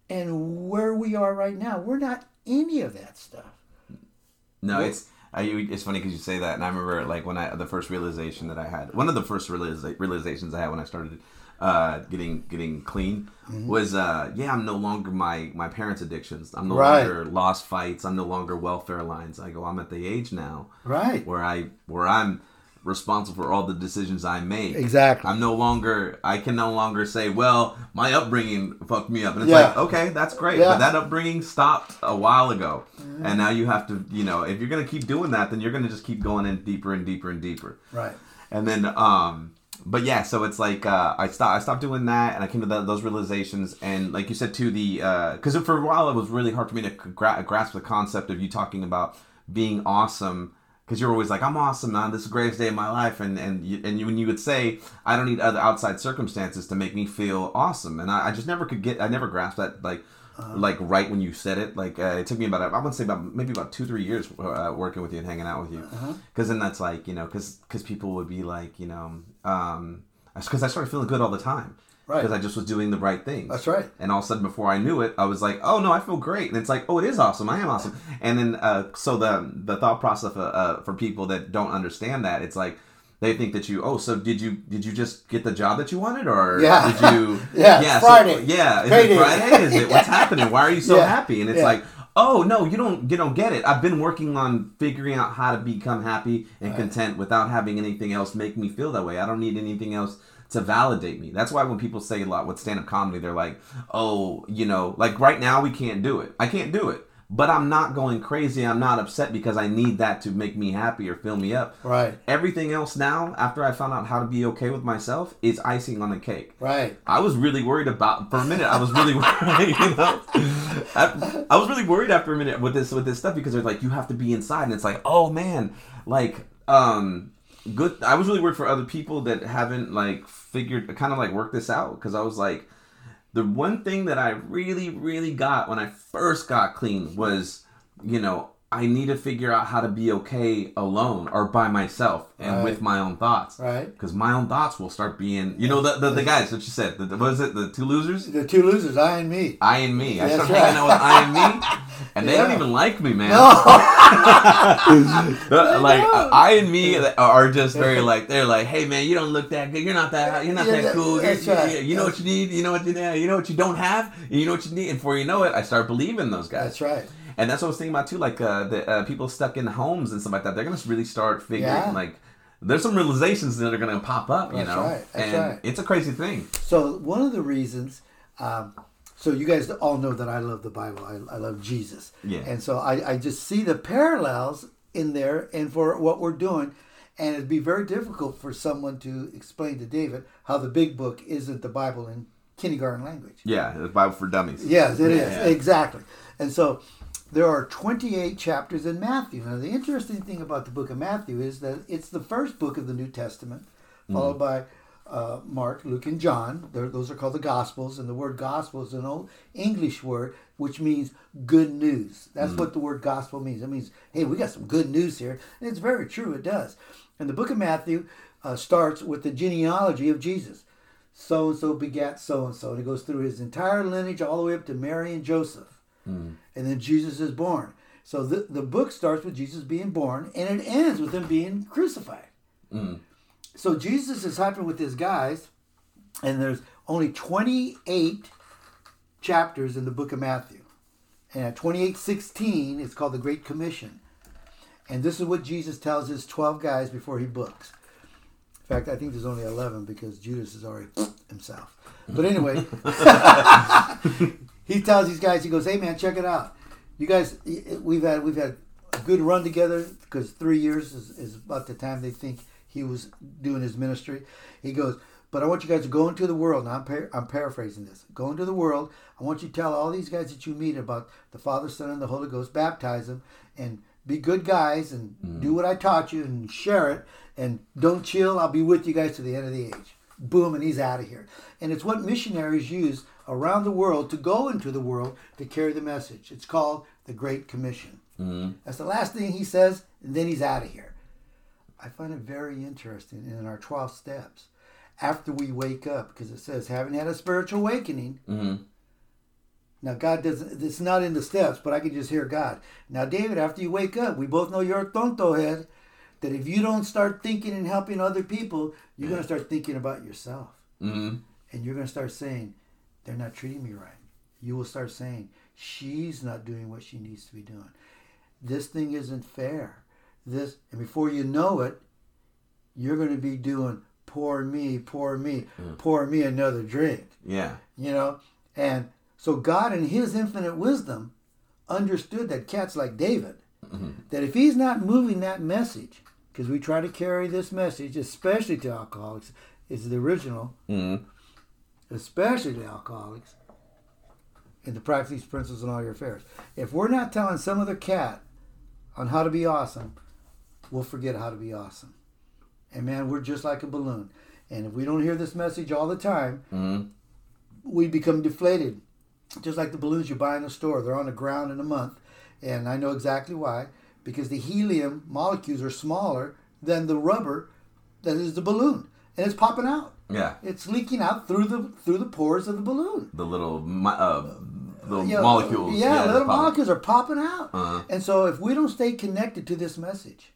and where we are right now, we're not any of that stuff. No, Well- it's I, it's funny because you say that, and I remember like when I the first realization that I had, one of the first realiza- realizations I had when I started uh, getting getting clean Mm-hmm. was uh, yeah, I'm no longer my my parents' addictions. I'm no Right. longer lost fights. I'm no longer welfare lines. I go, I'm at the age now Right. where I where I'm responsible for all the decisions I make. Exactly. I'm no longer. I can no longer say, "Well, my upbringing fucked me up," and it's Yeah. like, okay, that's great, Yeah. Mm-hmm. but that upbringing stopped a while ago, and now you have to, you know, if you're gonna keep doing that, then you're gonna just keep going in deeper and deeper and deeper, Right. and then, um, but yeah, so it's like uh, I stopped. I stopped doing that, and I came to those realizations, and like you said too, the because for a while it was really hard for me to gra- grasp the concept of you talking about being awesome because you're always like, I'm awesome, man. This is the greatest day of my life, and and you, and you, when you would say, I don't need other outside circumstances to make me feel awesome, and I, I just never could get, I never grasped that, like, like right when you said it. Like uh, it took me about, I would say about maybe about two three years uh, working with you and hanging out with you, because then that's like, you know, because because people would be like, you know, um, because I started feeling good all the time. Right. Because I just was doing the right things. That's right. And all of a sudden, before I knew it, I was like, "Oh no, I feel great." And it's like, "Oh, it is awesome. I am awesome." And then, uh, so the the thought process uh, uh, for people that don't understand that, it's like they think that you, "Oh, so did you did you just get the job that you wanted, or Yeah. did you?" Yeah, so- Friday. yeah, is it Friday? Is it what's happening? Why are you so Yeah. happy? And it's Yeah. like, "Oh no, you don't you don't get it. I've been working on figuring out how to become happy and content without having anything else make me feel that way. I don't need anything else." to validate me. That's why when people say a lot with stand up comedy, they're like, oh, you know, like right now we can't do it. I can't do it. But I'm not going crazy. I'm not upset because I need that to make me happy or fill me up. Right. Everything else now, after I found out how to be okay with myself, is icing on the cake. Right. I was really worried about for a minute. I was really worried, you know. I, I was really worried after a minute with this with this stuff because they're like, you have to be inside, and it's like, oh man, like um, good. I was really worried for other people that haven't like figured kind of like worked this out because I was like, the one thing that I really really got when I first got clean was, you know. I need to figure out how to be okay alone or by myself and Right. with my own thoughts. Right. because my own thoughts will start being you know the the, the guys that you said the, the, what is it the two losers? The two losers, I and me. I and me. I That's start hanging out with I and me and they don't even like me man. No. Like know. I and me are just very like they're like hey man you don't look that good. You're not that you're not Yeah, that that- cool. You're- right. you, you know what you need? You know what you need. you know what you don't have? And you know what you need? And before you know it I start believing those guys. That's right. And that's what I was thinking about too. Like uh, the uh, people stuck in homes and stuff like that, they're gonna really start figuring Yeah. like. There's some realizations that are gonna pop up, you That's know, right, that's and right. it's a crazy thing. So one of the reasons, um, so you guys all know that I love the Bible. I, I love Jesus. Yeah. And so I, I just see the parallels in there and for what we're doing. And it'd be very difficult for someone to explain to David how the big book isn't the Bible in kindergarten language. Yeah, the Bible for Dummies. Yes, it is Yeah. Exactly. And so there are 28 chapters in Matthew. Now, the interesting thing about the book of Matthew is that it's the first book of the New Testament, followed by uh, Mark, Luke, and John. They're, those are called the Gospels. And the word gospel is an old English word which means good news. That's what the word gospel means. It means, hey, we got some good news here. And it's very true, it does. And the book of Matthew uh, starts with the genealogy of Jesus so and so begat so and so. And it goes through his entire lineage all the way up to Mary and Joseph. And then Jesus is born. So the, the book starts with Jesus being born and it ends with him being crucified. Mm. So Jesus is hyping with his guys, and there's only 28 chapters in the book of Matthew. And at 28:16, it's called the Great Commission. And this is what Jesus tells his 12 guys before he books. In fact, I think there's only 11 because Judas is already himself. But anyway, he tells these guys, he goes, "Hey man, check it out. You guys, we've had we've had a good run together because three years is, is about the time they think he was doing his ministry." He goes, "But I want you guys to go into the world." Now I'm par- I'm paraphrasing this. Go into the world. I want you to tell all these guys that you meet about the Father, Son, and the Holy Ghost. Baptize them and be good guys and mm-hmm. do what I taught you and share it and don't chill. I'll be with you guys to the end of the age. Boom, and he's out of here. And it's what missionaries use around the world to go into the world to carry the message. It's called the Great Commission. That's the last thing he says, and then he's out of here. I find it very interesting in our 12 steps. After we wake up, because it says, having had a spiritual awakening, now, God doesn't, it's not in the steps, but I can just hear God. Now, David, after you wake up, we both know you're a tonto head, that if you don't start thinking and helping other people, you're going to start thinking about yourself. Mm-hmm. And you're going to start saying, they're not treating me right. You will start saying, she's not doing what she needs to be doing. This thing isn't fair. This, and before you know it, you're going to be doing, pour me, pour me, pour me another drink Yeah. you know and so god in his infinite wisdom understood that cats like david that if he's not moving that message because we try to carry this message especially to alcoholics is the original Mm-hmm. Especially the alcoholics and to practice these principles in all your affairs if we're not telling some other cat on how to be awesome we'll forget how to be awesome and man we're just like a balloon and if we don't hear this message all the time Mm-hmm. we become deflated. Just like the balloons you buy in the store, they're on the ground in a month. And I know exactly why. Because the helium molecules are smaller than the rubber that is the balloon. And it's popping out. Yeah. It's leaking out through the through the pores of the balloon. The little uh, little Yeah, molecules. Yeah, little that's probably- molecules are popping out. Uh-huh. And so if we don't stay connected to this message,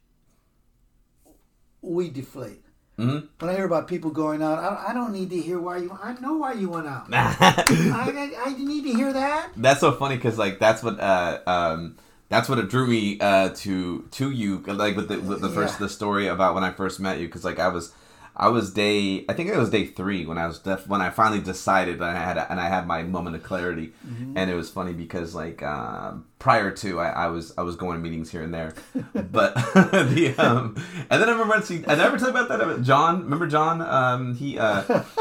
we deflate. Mhm. When I hear about people going out, I, I don't need to hear why you. I know why you went out. I, I, I need to hear that. that's so funny because like that's what uh um that's what it drew me uh to to you like with the with the first Yeah. the story about when I first met you because like I was I was day I think it was day three when I was def- when I finally decided and I had and I had my moment of clarity and it was funny because like um, prior to I, I was I was going to meetings here and there but the um and then I remember see I never tell you about that John remember John um he uh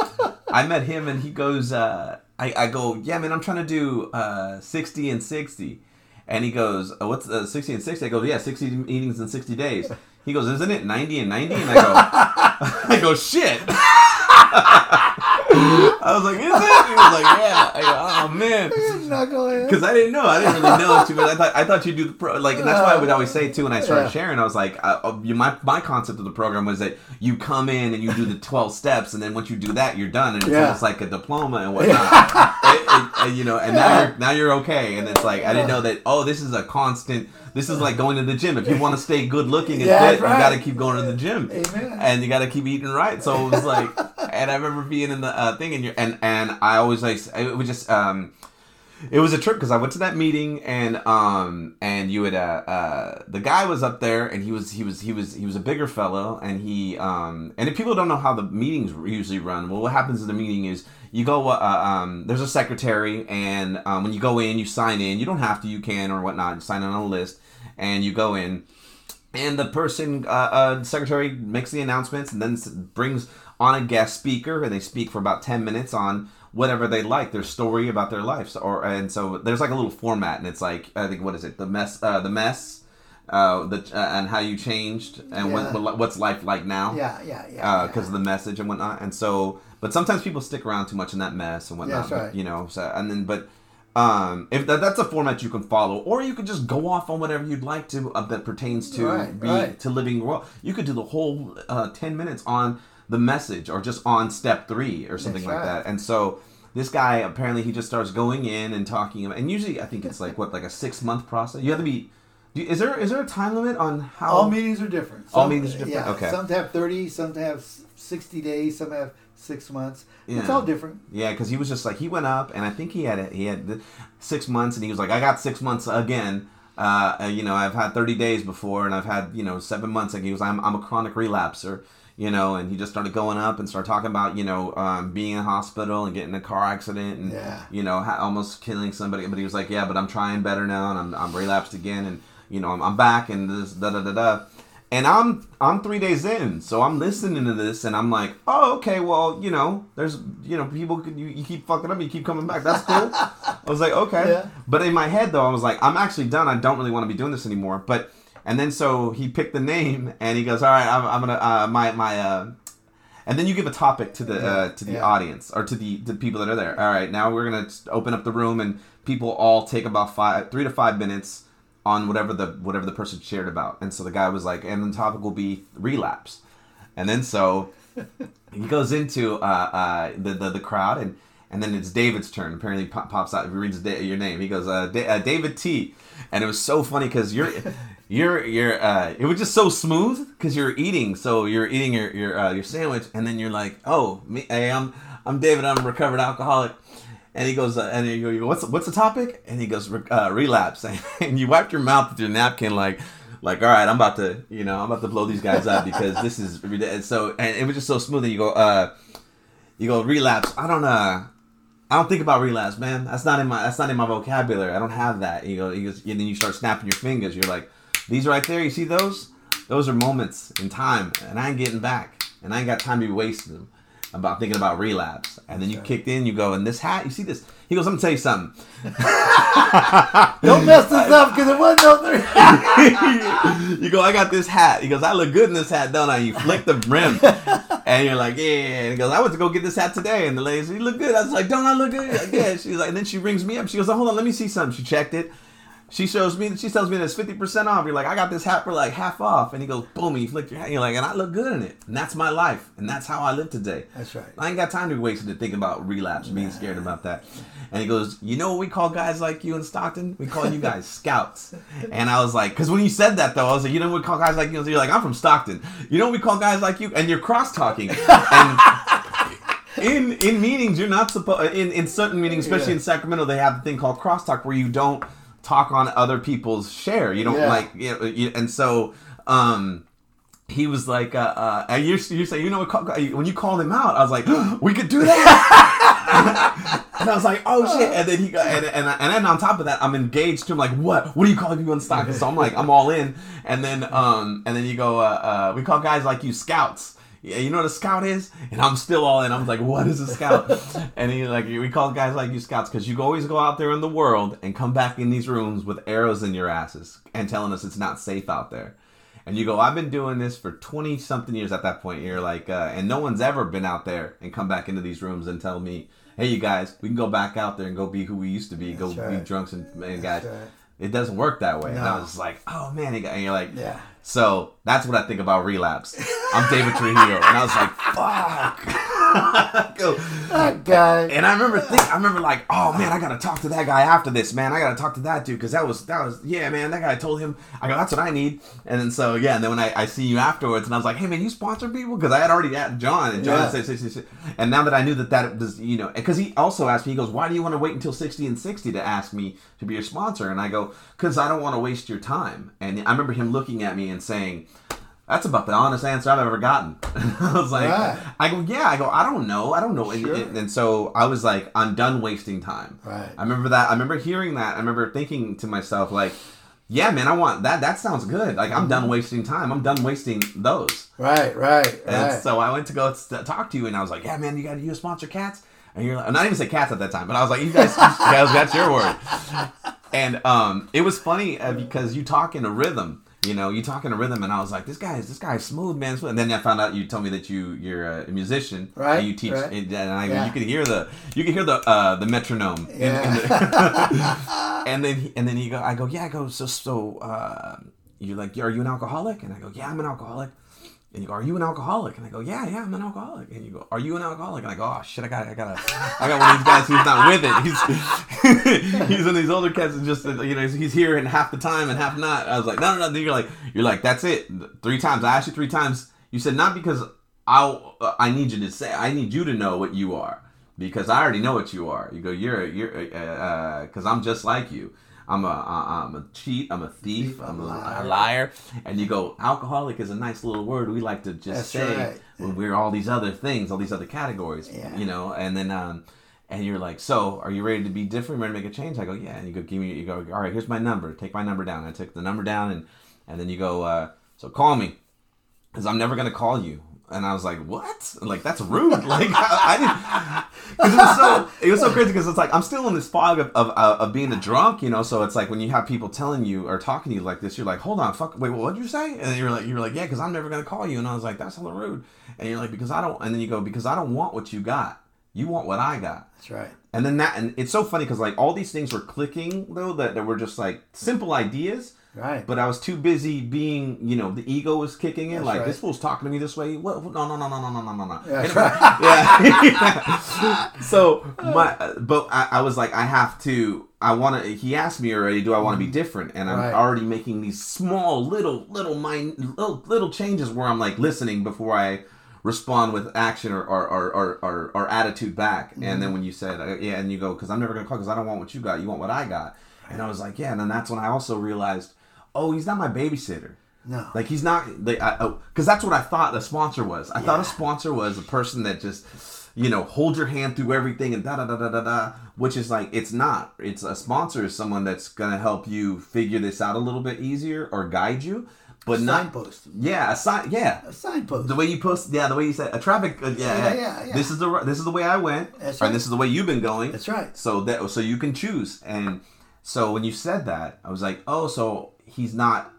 I met him and he goes, uh, I, I go, yeah, man, I'm trying to do uh, 60 and 60. And he goes, oh, what's uh, 60 and 60? I go, yeah, 60 meetings in 60 days. He goes, isn't it 90 and 90? And I go, I go, shit. I was like, is it? He was like, yeah. I go, oh, man. Because I didn't know. I didn't really know too much. I thought I thought you'd do the pro like, and that's why I would always say too when I started Yeah. sharing. I was like, uh, uh, my my concept of the program was that you come in and you do the twelve steps, and then once you do that, you're done, and it's Yeah. almost like a diploma and whatnot. It- it- and, you know, and now you're now you're okay. And it's like I didn't know that. Oh, this is a constant. This is like going to the gym. If you want to stay good looking and Yeah, fit, that's you right. got to keep going to the gym, Amen. and you got to keep eating right. So it was like, and I remember being in the uh, thing, and you and and I always like it was just. um it was a trip because I went to that meeting and um and you had uh, uh the guy was up there and he was he was he was he was a bigger fellow and he um and if people don't know how the meetings usually run well what happens in the meeting is you go uh, um there's a secretary and um, when you go in you sign in you don't have to you can or whatnot you sign in on a list and you go in and the person uh, uh secretary makes the announcements and then brings on a guest speaker and they speak for about 10 minutes on whatever they like their story about their lives or and so there's like a little format and it's like i think what is it the mess uh, the mess uh, the uh, and how you changed and Yeah. what, what what's life like now Yeah, yeah, yeah. because yeah. of the message and whatnot. And so, but sometimes people stick around too much in that mess and whatnot. That's but. You know, so and then but um, if that, that's a format you can follow, or you could just go off on whatever you'd like to uh, that pertains to Right, be right. to living well. You could do the whole uh, ten minutes on the message, or just on step three, or something That's like right. that. And so. This guy apparently he just starts going in and talking, and usually I think it's like what like a six month process. You have to be. do Is there is there a time limit on how? All meetings are different. All meetings are different? Yeah, Okay. Some have 30, some have 60 days, some have six months. It's all different. Yeah, because he was just like he went up, and I think he had he had six months, and he was like, I got six months again. Uh, you know, I've had thirty days before, and I've had you know seven months. Like he was, I'm I'm a chronic relapser. You know, and he just started going up and started talking about you know um, being in hospital and getting a car accident and Yeah. you know ha- almost killing somebody. But he was like, yeah, but I'm trying better now, and I'm I'm relapsed again, and you know I'm, I'm back, and this da da da da. And I'm I'm three days in, so I'm listening to this, and I'm like, oh, okay, well, you know, there's, you know, people you, you keep fucking up, you keep coming back. That's cool. I was like, okay. Yeah. But in my head though, I was like, I'm actually done. I don't really want to be doing this anymore. But and then so he picked the name, and he goes, all right, I'm, I'm gonna uh, my my uh, and then you give a topic to the uh, to the Yeah. audience or to the to the people that are there. All right, now we're gonna open up the room, and people all take about five, three to five minutes on whatever the whatever the person shared about. And so the guy was like, and the topic will be relapse. And then so he goes into uh, uh, the, the the crowd, and and then it's David's turn. Apparently, pop, pops out. He reads da- your name. He goes, uh, da- uh, David T. And it was so funny because you're. You're you're uh it was just so smooth because you're eating so you're eating your your uh, your sandwich and then you're like oh me hey I'm I'm David I'm a recovered alcoholic and he goes uh, and you go, what's what's the topic? And he goes "Re- uh, relapse. And you wiped your mouth with your napkin like like all right I'm about to you know I'm about to blow these guys up because this is and so and it was just so smooth. And you go uh you go relapse. I don't uh I don't think about relapse man. That's not in my that's not in my vocabulary. I don't have that. You go you goes, and then you start snapping your fingers. You're like these right there you see those? Those are moments in time and I ain't getting back and I ain't got time to be wasting them about thinking about relapse and then you kicked in you go and this hat you see this he goes I'm gonna tell you something Don't mess this up because it wasn't no three. you go, I got this hat. He goes, I look good in this hat, don't I? You flick the brim. And you're like, yeah. And he goes, I went to go get this hat today. And the lady said, you look good. I was like, don't I look good? Like, yeah. She's like, and then she rings me up. She goes, oh, hold on, let me see something. She checked it. She shows me, she tells me that it's 50% off. You're like, I got this hat for like half off. And he goes, boom, you flick your hat. You're like, and I look good in it. And that's my life. And that's how I live today. That's right. I ain't got time to be wasted to think about relapse, being scared about that. And he goes, You know what we call guys like you in Stockton? We call you guys scouts. And I was like, Because when you said that, though, I was like, You know what we call guys like you? You're like, I'm from Stockton. You know what we call guys like you? And you're cross talking. And in in meetings, you're not supposed, in, in certain meetings, especially Yeah. in Sacramento, they have the thing called crosstalk where you don't talk on other people's share. You don't Yeah. like, you know, you, and so, um, he was like, uh, uh, and you're, you're saying, you know, when you called him out, I was like, we could do that. and I was like, oh shit. And then he got, and, and, and then on top of that, I'm engaged to him, like, what? What do you call people in Stockton? So I'm like, I'm all in. And then, um, and then you go, uh, uh, we call guys like you scouts. Yeah, you know what a scout is? And I'm still all in. I'm like, what is a scout? and he like, we call guys like you scouts because you always go out there in the world and come back in these rooms with arrows in your asses and telling us it's not safe out there. And you go, I've been doing this for 20 something years at that point. You're like, uh, and no one's ever been out there and come back into these rooms and tell me, hey, you guys, we can go back out there and go be who we used to be, go That's be drunks and, and guys. right. It doesn't work that way. And I was like, oh man, and you're like, Yeah. so that's what I think about relapse. I'm David Trujillo, and I was like, fuck. Go, That guy. and I remember think I remember like, oh man, I gotta talk to that guy after this, man. I gotta talk to that dude because that was that was yeah, man. That guy told him I go, that's what I need. And then so yeah, and then when I, I see you afterwards, and I was like, hey man, you sponsor people because I had already asked John, and John Yeah. said, said, said, said- and now that I knew that that was you know, because he also asked me, he goes, why do you want to wait until sixty and sixty to ask me to be your sponsor? And I go, because I don't want to waste your time. And I remember him looking at me and saying. That's about the honest answer I've ever gotten. I was like, Right. I go, yeah. I go, I don't know. I don't know. And- Sure. And, and so I was like, I'm done wasting time. Right. I remember that. I remember hearing that. I remember thinking to myself, like, yeah, man, I want that. That sounds good. Like, I'm done wasting time. I'm done wasting those. Right, right, And right. so I went to go talk to you, and I was like, yeah, man, you got to sponsor cats. And you're like, I'm not even say cats at that time, but I was like, you guys, you guys, that's your word. And um, it was funny uh, because you talk in a rhythm. You know, you talk in a rhythm, and I was like, "This guy is this guy's smooth, man." Smooth. And then I found out you told me that you you're a musician, Right, And you teach, right. and I, Yeah. you could hear the you could hear the uh, the metronome. in- in Yeah. the- and then he- and then you go, I go, yeah, I go, so so uh, you're like, are you an alcoholic? And I go, yeah, I'm an alcoholic. And you go, are you an alcoholic? And I go, yeah, yeah, I'm an alcoholic. And you go, are you an alcoholic? And I go, oh shit, I got, I got, I got one of these guys who's not with it. He's, he's in these older cats and just, you know, he's here and half the time and half not. I was like, no, no, no. Then you're like, you're like, that's it. Three times. I asked you three times. You said not because I, I need you to say, I need you to know what you are because I already know what you are. You go, you're, you're, uh, uh, because I'm just like you. I'm a, I'm a cheat. I'm a thief. I'm a, a liar. And you go, alcoholic is a nice little word. We like to just That's say right. when we're all these other things, all these other categories. Yeah. You know, and then um, and you're like, so are you ready to be different? Ready to make a change? I go, yeah. And you go, give me. You go, all right. Here's my number. Take my number down. I took the number down, and and then you go, uh, so call me because I'm never gonna call you. And I was like, "What? Like that's rude." Like I, I didn't, because it was so it was so crazy because it's like I'm still in this fog of, of of of being a drunk, you know. So it's like when you have people telling you or talking to you like this, you're like, "Hold on, fuck, wait, what did you say?" And you're like, "You're like, yeah, because I'm never gonna call you." And I was like, "That's hella rude." And you're like, "Because I don't," and then you go, "Because I don't want what you got. You want what I got." That's right. And then that, and it's so funny because like all these things were clicking though that, that were just like simple ideas. Right. But I was too busy being, you know, the ego was kicking in. That's like right. this fool's talking to me this way. What? No, no, no, no, no, no, no, no, no. That's right. Yeah. so my, but I, I was like, I have to. I want to. He asked me already. Do I want to be different? And I'm Right. already making these small, little, little, mind, little, little changes where I'm like listening before I respond with action or or or or, or, attitude back. And Mm-hmm. then when you said, uh, yeah, and you go, because I'm never gonna call because I don't want what you got. You want what I got. And I was like, yeah. And then that's when I also realized, oh, he's not my babysitter. No. Like he's not like I oh because that's what I thought a sponsor was. I thought a sponsor was a person that just you know hold your hand through everything and da da da da da da. Which is like it's not. It's a sponsor is someone that's gonna help you figure this out a little bit easier or guide you, but not. signpost. Yeah, a sign. Yeah, A signpost. the way you post. Yeah, the way you said a traffic. Uh, yeah, Yeah, yeah, yeah, yeah. This is the this is the way I went, That's and this is the way you've been going. That's right. So that so you can choose, and so when you said that, I was like, oh, so he's not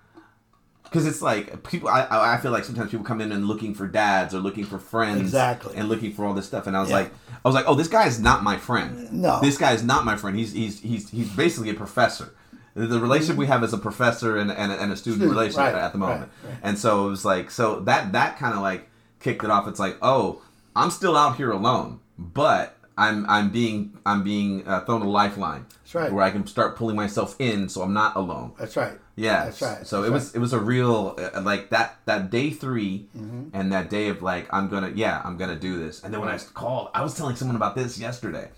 because it's like people. I I feel like sometimes people come in and looking for dads or looking for friends, Exactly. and looking for all this stuff. And I was Yeah. like, I was like, oh, this guy is not my friend. No. this guy is not my friend. He's he's he's he's basically a professor. The, relationship we have is a professor and, and, a, and a student Student, relationship right, at the moment. right, right. And so it was like, so that that kind of like kicked it off. It's like, oh, I'm still out here alone, but I'm I'm being I'm being uh, thrown a lifeline. That's right. Where I can start pulling myself in, so I'm not alone. That's right. Yeah, That's right. So That's it was it was a real uh, like that that day 3 Mm-hmm. and that day of like I'm gonna yeah I'm gonna do this. And then when I called, I was telling someone about this yesterday.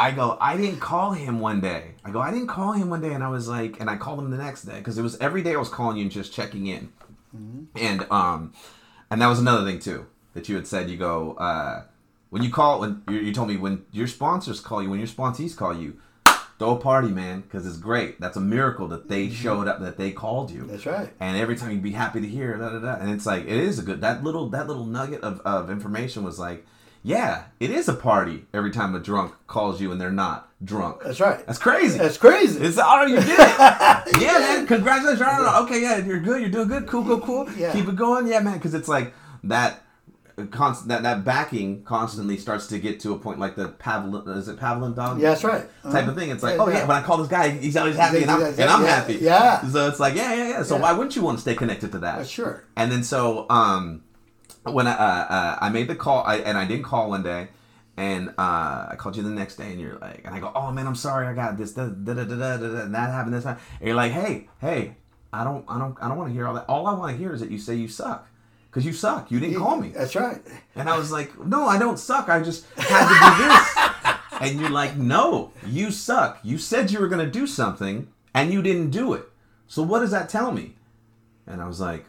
I go, I didn't call him one day. I go, I didn't call him one day, and I was like, and I called him the next day because it was every day I was calling you and just checking in, and um, and that was another thing too that you had said. You go, uh, when you call, when you, you told me when your sponsors call you, when your sponsees call you, throw a party, man, because it's great. That's a miracle that they mm-hmm. showed up, that they called you. That's right. And every time you'd be happy to hear da da da. And it's like it is a good that little that little nugget of, of information was like, yeah, it is a party every time a drunk calls you and they're not drunk. That's right. That's crazy. That's crazy. It's oh you did it. yeah, man. Congratulations. Okay, yeah, you're good. You're doing good. Cool, cool, cool. Yeah. Keep it going. Yeah, man. Because it's like that. Constant that that backing constantly starts to get to a point like the Pavlov is it Pavlov dog yeah, that's right. type of thing. It's like, Yeah, oh yeah, yeah. when I call this guy, he's always happy, and I'm, and I'm yeah, happy. yeah. So it's like, yeah, yeah, yeah. So why wouldn't you want to stay connected to that? Uh, sure. And then so, um, when I uh, uh, I made the call, I, and I didn't call one day, and uh, I called you the next day, and you're like, and I go, oh man, I'm sorry, I got this, da da da da da, da, da and that happened this time, and you're like, hey, hey, I don't, I don't, I don't want to hear all that. All I want to hear is that you say you suck, because you suck. You didn't call me, That's right. and I was like, no, I don't suck. I just had to do this, and you're like, no, you suck. You said you were gonna do something, and you didn't do it. So what does that tell me? And I was like,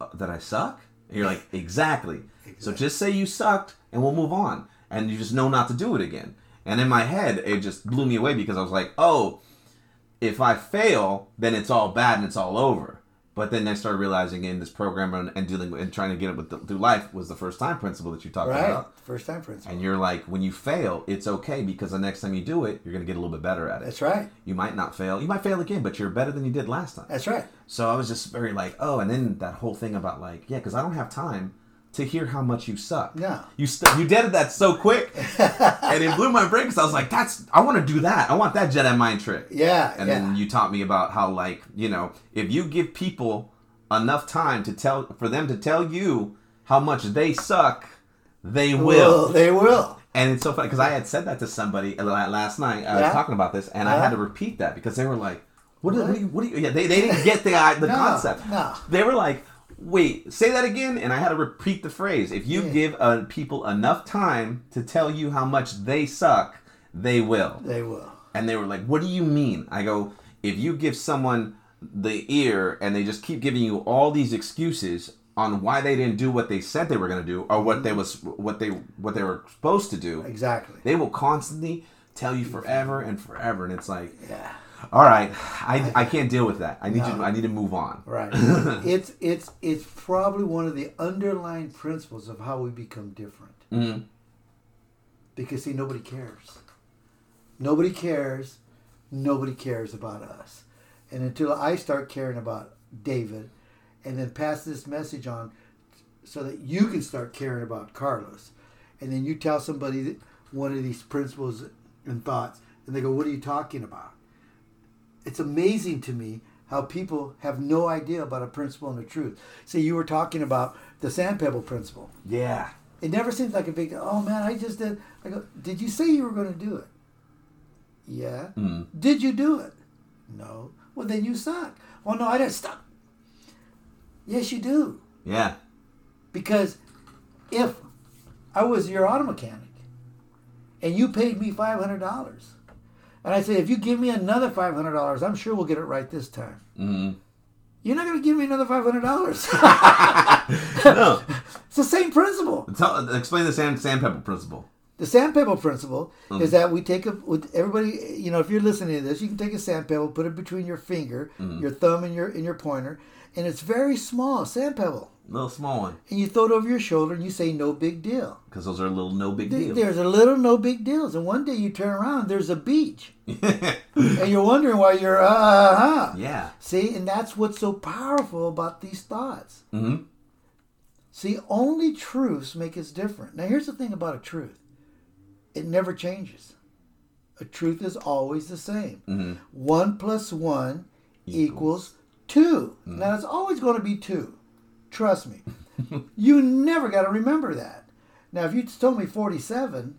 uh, that I suck? And you're like, exactly. So just say you sucked and we'll move on. And you just know not to do it again. And in my head, it just blew me away because I was like, oh, if I fail, then it's all bad and it's all over. But then I started realizing in this program and, and dealing with and trying to get it with the, through life was the first time principle that you talked Right. about. First time principle. And you're like, when you fail, it's okay because the next time you do it, you're going to get a little bit better at it. That's right. You might not fail. You might fail again, but you're better than you did last time. That's right. So I was just very like, oh, and then that whole thing about like, yeah, because I don't have time to hear how much you suck. No. You st- you did that so quick, and it blew my brain because I was like, that's I want to do that. I want that Jedi mind trick. Yeah. And yeah. then you taught me about how like you know if you give people enough time to tell for them to tell you how much they suck, they will. Well, they will. And it's so funny because I had said that to somebody uh, last night. I Yeah. was talking about this, and I had to uh-huh. repeat that because they were like, "What? do- What? do you? What do you?" Yeah, they, they didn't get the uh, the No, concept. no. They were like, "Wait, say that again," and I had to repeat the phrase. If you Yeah. give uh, people enough time to tell you how much they suck, they will. They will. And they were like, "What do you mean?" I go, "If you give someone the ear and they just keep giving you all these excuses." On why they didn't do what they said they were going to do, or what they was what they what they were supposed to do, Exactly. they will constantly tell you forever and forever, and it's like, Yeah. All right, I, I can't deal with that. I need No. you. I need to move on. Right. it's it's it's probably one of the underlying principles of how we become different. Mhm. Because see, nobody cares. Nobody cares. Nobody cares about us. And until I start caring about David, and then pass this message on, so that you can start caring about Carlos, and then you tell somebody that one of these principles and thoughts, and they go, "What are you talking about?" It's amazing to me how people have no idea about a principle and a truth. See, you were talking about the sand pebble principle. Yeah. It never seems like a big. Oh man, I just did. I go. Did you say you were going to do it? Yeah. Mm. Did you do it? No. Well, then you suck. Well, no, I didn't stop. Yes, you do. Yeah. Because if I was your auto mechanic and you paid me five hundred dollars, and I say if you give me another five hundred dollars, I'm sure we'll get it right this time. Mm. You're not going to give me another five hundred dollars. no. it's the same principle. Tell, explain the sand sandpaper principle. The sand pebble principle is that we take a with everybody. You know, if you're listening to this, you can take a sand pebble, put it between your finger, your thumb, and your and your pointer, and it's very small sand pebble, Little small one, and you throw it over your shoulder, and you say no big deal. because those are little no big Th- deal. There's a little no big deals, and one day you turn around, there's a beach, and you're wondering why you're uh huh. yeah. See, and that's what's so powerful about these thoughts. hmm See, only truths make us different. Now, here's the thing about a truth it never changes. A truth is always the same. hmm One plus one Equals. equals, two. Now, it's always going to be two. Trust me. you never got to remember that. Now, if you told me 47,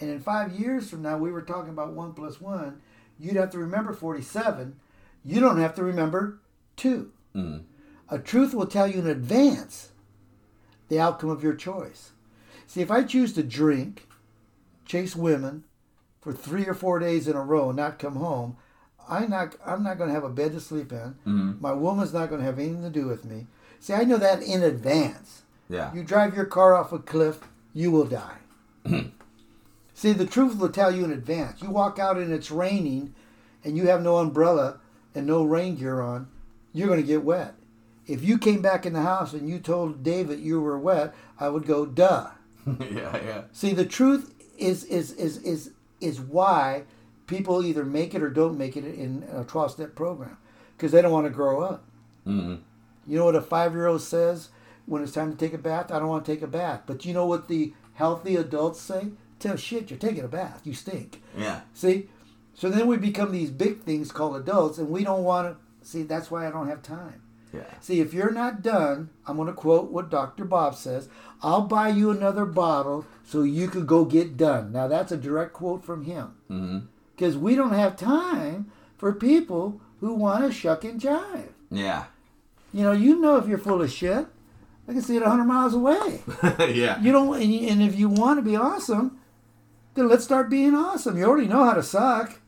and in five years from now we were talking about one plus one, you'd have to remember 47. You don't have to remember two. Mm. A truth will tell you in advance the outcome of your choice. See, if I choose to drink, chase women for three or four days in a row and not come home, I not I'm not going to have a bed to sleep in. Mhm. My woman's not going to have anything to do with me. See, I know that in advance. Yeah. You drive your car off a cliff, you will die. See, the truth will tell you in advance. You walk out and it's raining and you have no umbrella and no rain gear on, you're going to get wet. If you came back in the house and you told David you were wet, I would go, duh. yeah. Yeah. See, the truth is is is is is why people either make it or don't make it in a 12 step program because they don't want to grow up. hmm You know what a five year old says when it's time to take a bath? I don't want to take a bath. But you know what the healthy adults say? Tell shit, you're taking a bath. You stink. Yeah. See? So then we become these big things called adults and we don't want to. See, that's why I don't have time. Yeah. See, if you're not done, I'm going to quote what Dr. Bob says I'll buy you another bottle so you could go get done. Now, that's a direct quote from him. Mm-hmm. Because we don't have time for people who want to shuck and jive. Yeah. You know, you know if you're full of shit. I can see it 100 miles away. yeah. You don't, and, you, and if you want to be awesome, then let's start being awesome. You already know how to suck.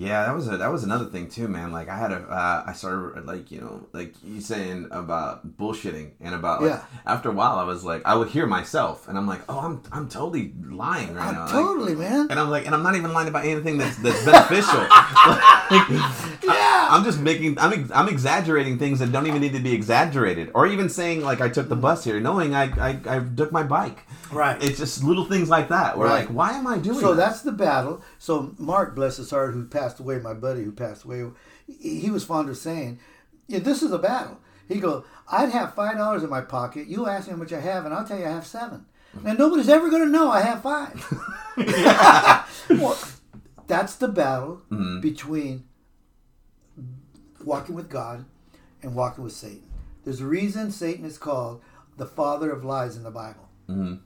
Yeah, that was a, that was another thing too, man. Like I had a uh, I started like you know like you saying about bullshitting and about like Yeah. after a while I was like I would hear myself and I'm like oh I'm I'm totally lying right I'm now Like, totally, man. and I'm like and I'm not even lying about anything that's that's beneficial. Like, Yeah. I'm just making I'm I'm exaggerating things that don't even need to be exaggerated or even saying like I took the bus here knowing I I, I took my bike. Right. It's just little things like that. Where Right. like why am I doing So that? that's the battle. So Mark, bless his heart, who passed away, my buddy who passed away, he was fond of saying, "Yeah, this is a battle." He go, "I'd have five dollars in my pocket. You ask me how much I have, and I'll tell you I have seven. And nobody's ever going to know I have five. well, that's the battle between walking with God and walking with Satan. There's a reason Satan is called the father of lies in the Bible. Mhm.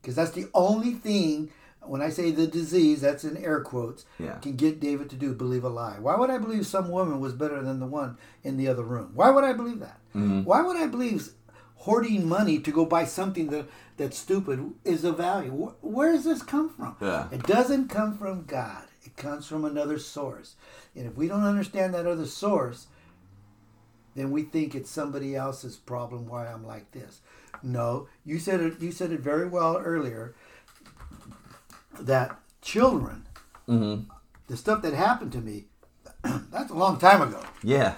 Because that's the only thing, when I say the disease, that's in air quotes, Yeah. can get David to do believe a lie. Why would I believe some woman was better than the one in the other room? Why would I believe that? Mm-hmm. Why would I believe hoarding money to go buy something that, that's stupid is of value? Wh- Where does this come from? Yeah. It doesn't come from God. It comes from another source. And if we don't understand that other source, then we think it's somebody else's problem why I'm like this. No, you said it. You said it very well earlier. That children, Mhm. the stuff that happened to me, that's a long time ago. Yeah.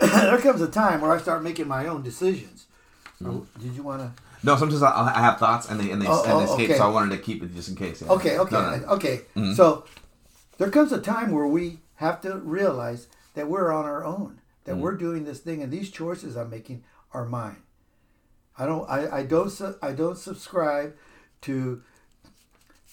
there comes a time where I start making my own decisions. Oh, Did you want to? No, sometimes I, I have thoughts and they and they, Oh, and they oh, escape, okay. so I wanted to keep it just in case. yeah. Okay, okay, No, no. okay. Mm-hmm. So there comes a time where we have to realize that we're on our own, that mm-hmm. we're doing this thing, and these choices I'm making are mine. I don't, I, I don't, I don't subscribe to.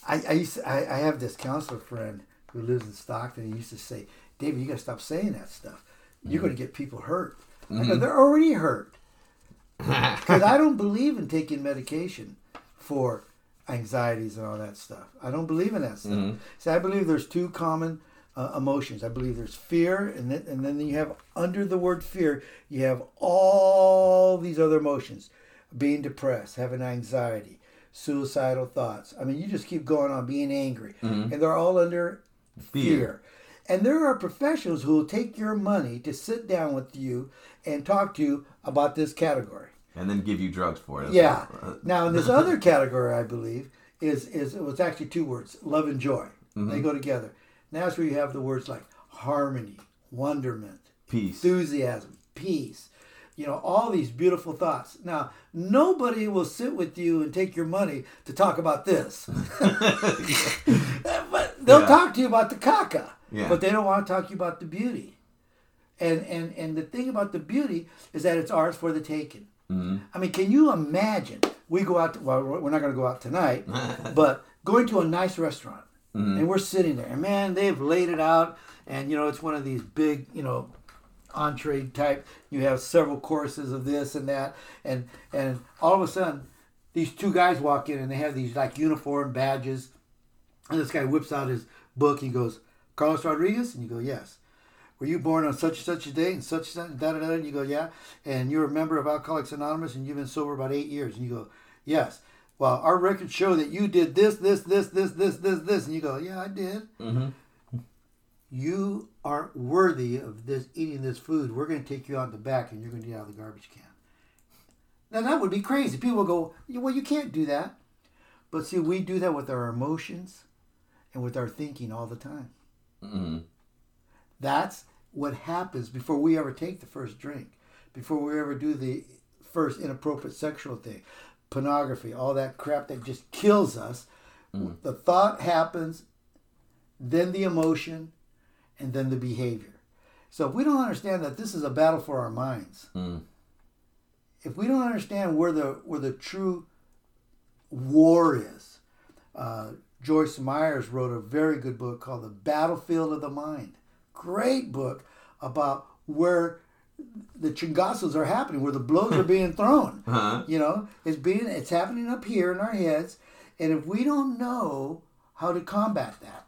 I, I used, to, I, I have this counselor friend who lives in Stockton. He used to say, "David, you got to stop saying that stuff. You're going to mm-hmm. get people hurt." I go, mm-hmm. "They're already hurt." because I don't believe in taking medication for anxieties and all that stuff. I don't believe in that stuff. Mm-hmm. See, I believe there's two common uh, emotions. I believe there's fear, and then and then you have under the word fear, you have all these other emotions: being depressed, having anxiety, suicidal thoughts. I mean, you just keep going on being angry, mm-hmm. and they're all under Fear. fear. And there are professionals who will take your money to sit down with you and talk to you about this category. And then give you drugs for it. Yeah. well. Now, in this other category, I believe is is it was actually two words: love and joy. Mm-hmm. They go together. Now that's where you have the words like harmony, wonderment, Peace. enthusiasm, peace. You know, all these beautiful thoughts. Now, nobody will sit with you and take your money to talk about this. but they'll Yeah. talk to you about the caca. Yeah. But they don't want to talk to you about the beauty. And and and the thing about the beauty is that it's ours for the taking. Mm-hmm. I mean, can you imagine? We go out. To, well, we're not going to go out tonight, but going to a nice restaurant, and we're sitting there, and man, they've laid it out, and you know, it's one of these big, you know, entree type. You have several courses of this and that, and and all of a sudden, these two guys walk in, and they have these like uniform badges, and this guy whips out his book. He goes, "Carlos Rodriguez," and you go, "Yes." Were you born on such and such a day and such and da da? And you go, yeah. And you're a member of Alcoholics Anonymous and you've been sober about eight years. And you go, yes. Well, our records show that you did this, this, this, this, this, this, this. And you go, yeah, I did. Mhm. You aren't worthy of this eating this food. We're going to take you out the back and you're going to get out of the garbage can. Now that would be crazy. People go, well, you can't do that. But see, we do that with our emotions and with our thinking all the time. Mhm. That's what happens before we ever take the first drink, before we ever do the first inappropriate sexual thing, pornography, all that crap that just kills us. The thought happens, then the emotion, and then the behavior. So if we don't understand that this is a battle for our minds, Mm. if we don't understand where the where the true war is, uh, Joyce Myers wrote a very good book called The Battlefield of the Mind. Great book about where the chingasos are happening, where the blows are being thrown. Uh-huh. You know, it's being it's happening up here in our heads, and if we don't know how to combat that,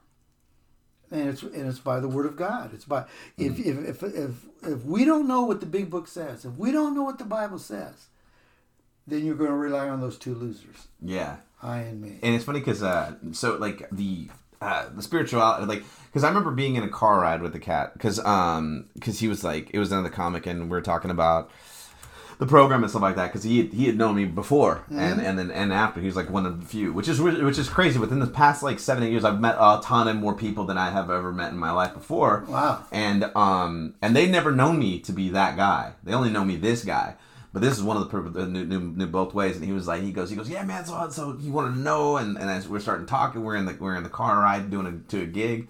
and it's and it's by the word of God. It's by if Mm-hmm. if, if if if we don't know what the big book says, if we don't know what the Bible says, then you're going to rely on those two losers, Yeah. I and me. and it's funny because uh, so like the uh, the spirituality, like because I remember being in a car ride with the cat because um because he was like it was in the comic and we were talking about the program and stuff like that because he he had known me before and and then and after he was like one of the few which is which is crazy. Within the past like seven eight years I've met a ton of more people than I have ever met in my life before. Wow. and um and they never known me to be that guy. They only know me this guy. But this is one of the, the new, new, new both ways. And he was like he goes he goes yeah man so so he wanted to know? And and as we're starting talking we're in the we're in the car ride doing a to a gig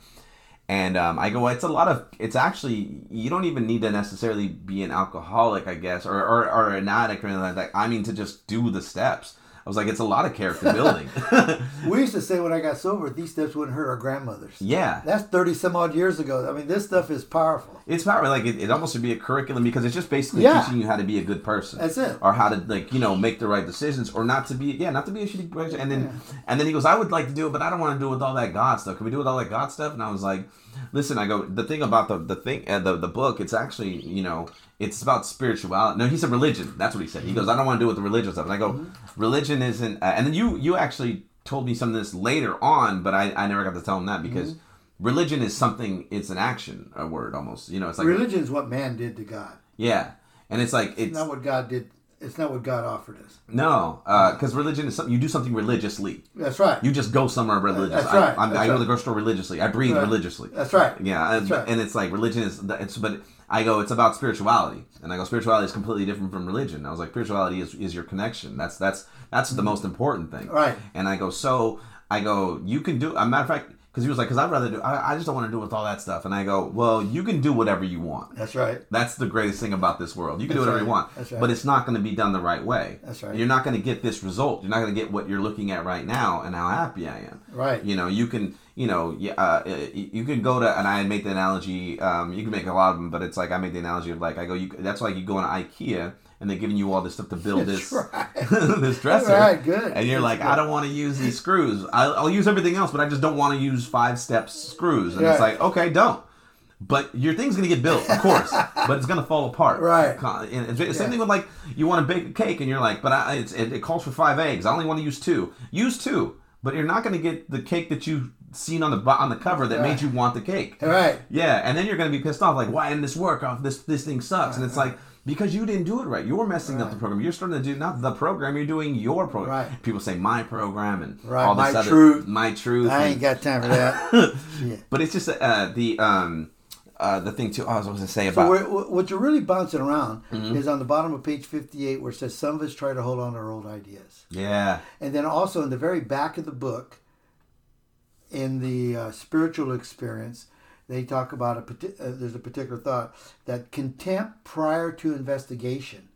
and um, I go, well, it's a lot of, it's actually, you don't even need to necessarily be an alcoholic, I guess, or, or, or an addict or anything like that. I mean, to just do the steps. I was like, it's a lot of character building. We used to say when I got sober, these steps wouldn't hurt our grandmothers. yeah. That's thirty some odd years ago. I mean, this stuff is powerful. It's really like it, it almost should be a curriculum because it's just basically Yeah. teaching you how to be a good person. That's it. Or how to like you know make the right decisions or not to be yeah not to be a shitty person. And then and then he goes I would like to do it but I don't want to do it with all that God stuff. Can we do it with all that God stuff? And I was like, listen, I go the thing about the the thing uh, the the book it's actually you know it's about spirituality. No, he said religion. That's what he said. He goes I don't want to do it with the religious stuff. And I go Mm-hmm. religion isn't. Uh, and then you you actually told me some of this later on, but I I never got to tell him that because. Mm-hmm. Religion is something. It's an action, a word almost. You know, it's like Religion is what man did to God. yeah, and it's like It's it's not what God did. It's not what God offered us. no, because religion is something you do something religiously. That's right. You just go somewhere religious. That's right, I, I'm, that's I go to the grocery store religiously. I breathe Right. religiously. That's right. Yeah, and, That's right. and it's like religion is it's but I go it's about spirituality, and I go spirituality is completely different from religion. I was like spirituality is, is your connection. That's that's that's the most important thing. Mm-hmm. Right. And I go so I go you can do. A matter of fact, because he was like because I'd rather do I, I just don't want to do with all that stuff. And I go well you can do whatever you want. That's right. That's the greatest thing about this world. You can do That's whatever you want, That's right. but it's not going to be done the right way. That's right. You're not going to get this result. You're not going to get what you're looking at right now and how happy I am. Right. You know, you can, you know, uh, you can go to, and I make the analogy. Um, you can make a lot of them, but it's like I make the analogy of like I go. You, that's like you go into IKEA and they're giving you all this stuff to build this right. this dresser. Right, good. And you're like, That's I don't want to use these screws. I'll, I'll use everything else, but I just don't want to use five steps screws. And it's like, okay, don't. But your thing's gonna get built, of course, but it's gonna fall apart. Right. And it's same Yeah. thing with like you want to bake a cake, and you're like, but I, it's, it, it calls for five eggs. I only want to use two. Use two, but you're not gonna get the cake that you seen on the on the cover that made you want the cake. Right. Yeah, and then you're gonna be pissed off, like, why didn't this work? Oh, this this thing sucks, and it's like because you didn't do it right. You're messing up the program. You're starting to do not the program. You're doing your program. Right. People say my program and Right, all this my other truth. my truth. I and- ain't got time for that. Shit. but it's just uh, the um uh, the thing too. Oh, I was going to say about we're, what you're really bouncing around Mm-hmm. is on the bottom of page 58 where it says some of us try to hold on to our old ideas. yeah And then also in the very back of the book, in the uh, spiritual experience, they talk about a uh, there's a particular thought that contempt prior to investigation.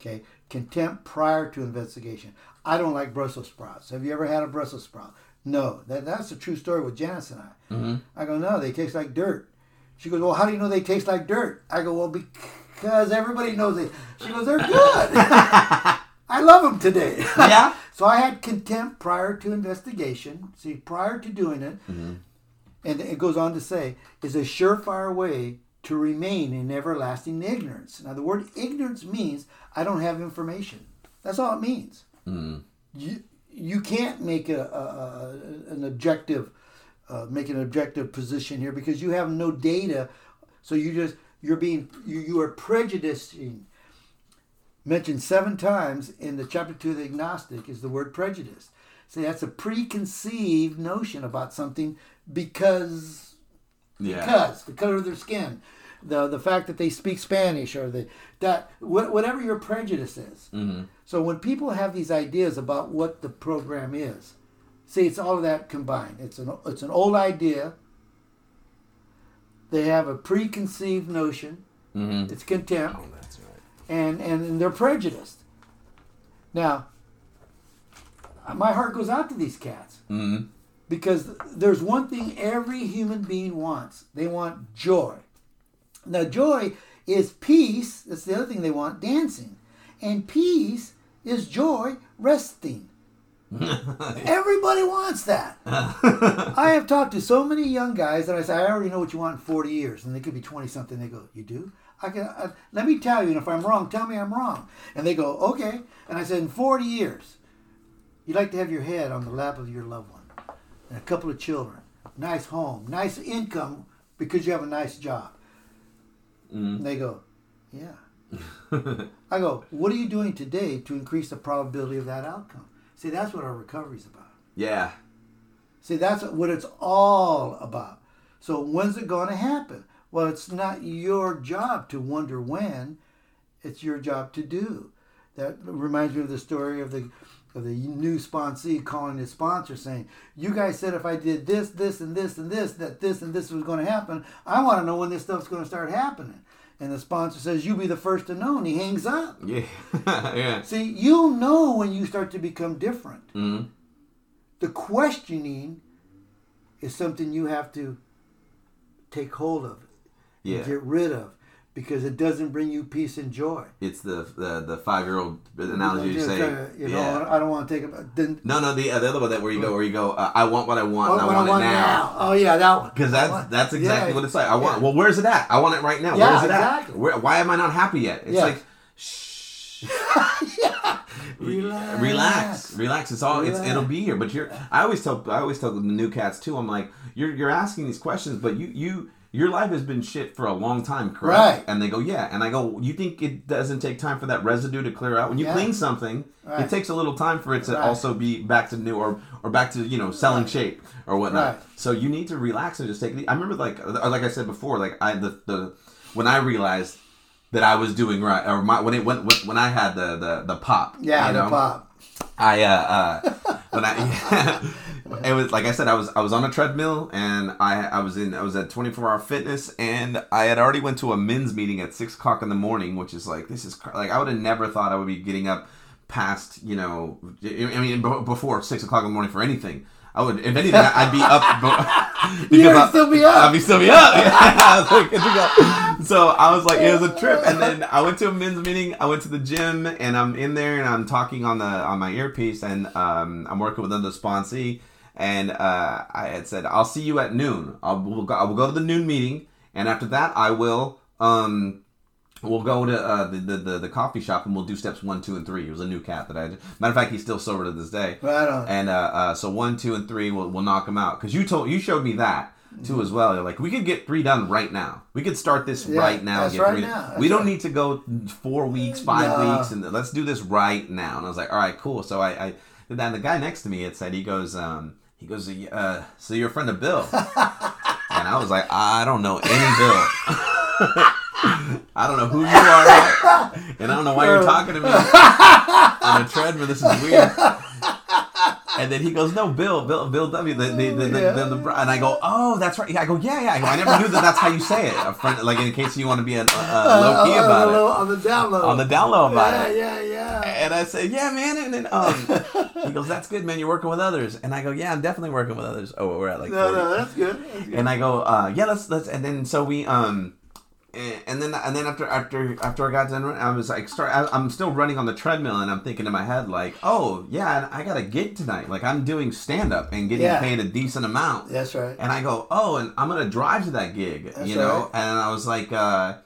Okay, contempt prior to investigation. I don't like Brussels sprouts. Have you ever had a Brussels sprout? No, that, that's a true story with Janice and I. Mm-hmm. I go, no, they taste like dirt. She goes, well, how do you know they taste like dirt? I go, well, because everybody knows they. She goes, they're good. I love them today. yeah So I had contempt prior to investigation. See, prior to doing it, and it goes on to say, is a surefire way to remain in everlasting ignorance. Now, the word ignorance means I don't have information. That's all it means. You you can't make a, a, a an objective uh, make an objective position here because you have no data. So you just you're being you, you are prejudicing mentioned seven times in the chapter two of the agnostic is the word prejudice. See, that's a preconceived notion about something because yeah because the color of their skin, the the fact that they speak Spanish or the that wh- whatever your prejudice is. mm-hmm. So when people have these ideas about what the program is, see, it's all of that combined. It's an it's an old idea. They have a preconceived notion. Mm-hmm. It's contempt oh that's right and and they're prejudiced. Now, my heart goes out to these cats mm-hmm. Because there's one thing every human being wants. They want joy. Now, joy is peace. That's the other thing they want dancing. And peace is joy, resting. Everybody wants that. I have talked to so many young guys that I say, I already know what you want in 40 years. And they could be 20 something. They go, You do? I can, I, let me tell you. And if I'm wrong, tell me I'm wrong. And they go, Okay. And I said, In 40 years, you'd like to have your head on the lap of your loved one and a couple of children, nice home, nice income because you have a nice job. Mm. They go, Yeah. I go, What are you doing today to increase the probability of that outcome? See, that's what our recovery is about. yeah. See, that's what it's all about. So when's it going to happen? Well, it's not your job to wonder when. It's your job to do. That reminds me of the story of the of the new sponsee calling his sponsor saying, "You guys said if I did this, this, and this, and this, that this and this was going to happen. I want to know when this stuff's going to start happening." And the sponsor says, "You'll be the first to know," and he hangs up. Yeah. yeah. See, you'll know when you start to become different. Mm. The questioning is something you have to take hold of, and Yeah. get rid of, because it doesn't bring you peace and joy. It's the the, the five year old analogy you say. uh, you know, yeah. I don't want to take it. Then No, no, the, uh, the other one that where you go, where you go, uh, I want what I want, and I what want, it now. Oh yeah, that one. Because I that's want- that's exactly yeah, what it's like. I want. yeah. Well, where's it at? I want it right now. Yeah, where's it exactly. at? Where, why am I not happy yet? It's like, shh, yeah. Relax. relax, relax. It's all. It's it'll be here. But you're. I always tell. I always tell the new cats too. I'm like, you're you're asking these questions, but you you. Your life has been shit for a long time, correct? Right. And they go, yeah. And I go, you think it doesn't take time for that residue to clear out? When you Yeah. clean something, Right. it takes a little time for it to Right. also be back to new or or back to you know selling Right. shape or whatnot. So you need to relax and just take it. I remember like uh, like I said before, like I the, the when I realized that I was doing right or my when it went when, when I had the the the pop. Yeah, you the know? pop. I uh, uh when I it was like I said I was I was on a treadmill and I I was in I was at 24 hour fitness and I had already went to a men's meeting at six o'clock in the morning which is like this is cr- like I would have never thought I would be getting up past you know I mean be- before six o'clock in the morning for anything. I would, if anything, I'd be up. be- You would still be up. I'd be still be up. I was like, good to go. So I was like, it was a trip, and then I went to a men's meeting. I went to the gym, and I'm in there, and I'm talking on the on my earpiece, and um, I'm working with another sponsee, and uh, I had said, I'll see you at noon. I'll we'll go, I will go to the noon meeting, and after that, I will um. We'll go to uh, the, the, the the coffee shop and we'll do steps one, two, and three. It was a new cat that I. Matter of fact, he's still sober to this day. Right on. And uh, uh, so one, two, and three will we'll knock him out because you told you showed me that too as well. You're like, we could get three done right now. We could start this Yeah, right now. that's right now. we don't right. need to go four weeks, five No. weeks, and let's do this right now. And I was like, all right, cool. So I, I. And the guy next to me had said, he goes, um, he goes, uh, so you're a friend of Bill? and I was like, I don't know any Bill. I don't know who you are, and I don't know why you're talking to me on a treadmill. This is weird. And then he goes, "No, Bill, Bill, Bill W." The, the, the, the, Yeah. the, the, and I go, "Oh, that's right." I go, "Yeah, yeah." I, go, I never knew that. That's how you say it. A friend, like in case you want to be a, a, low key Uh, about on, it, on the download. on the down low about it. yeah, yeah, yeah. And I said, "Yeah, man." And then um, he goes, "That's good, man. You're working with others." And I go, "Yeah, I'm definitely working with others." Oh, we're at like No, 40. no, that's good. That's good. And I go, uh, yeah, let's let's. And then so we um, and, and then and then after after after I got done, running, I was like, start. I, I'm still running on the treadmill, and I'm thinking in my head like, oh yeah, I got a gig tonight. Like I'm doing stand up and getting Yeah. paid a decent amount. That's right. And I go, oh, and I'm gonna drive to that gig, That's you know. right. And I was like, uh,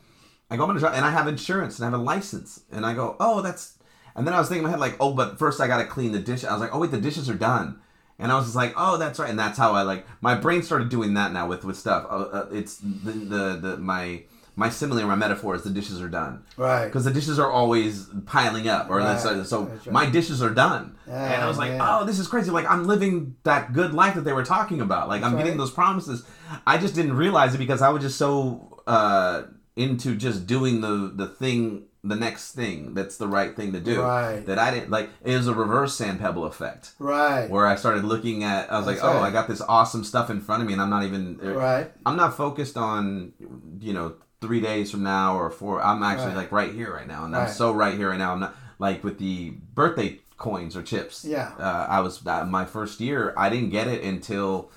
I go, I'm gonna drive, and I have insurance and I have a license, and I go, oh, that's. And then I was thinking in my head like, oh, but first I gotta clean the dish. I was like, oh wait, the dishes are done. And I was just like, oh, that's right, and that's how I like. My brain started doing that now with with stuff. Uh, uh, it's the, the the my my simile or my metaphor is the dishes are done Right. because the dishes are always piling up, or Right, so, so right. my dishes are done. Yeah, and I was like, yeah. oh, this is crazy. Like I'm living that good life that they were talking about. Like I'm That's getting those promises. I just didn't realize it because I was just so uh, into just doing the the thing, the next thing that's the right thing to do. Right. That I didn't like. It was a reverse sand pebble effect. Right. Where I started looking at, I was That's like, oh. I got this awesome stuff in front of me, and I'm not even, Right. I'm not focused on, you know, three days from now or four. I'm actually Right. like right here right now, and I'm so right here right now. I'm not like with the birthday coins or chips. Yeah. Uh, I was uh, my first year. I didn't get it until,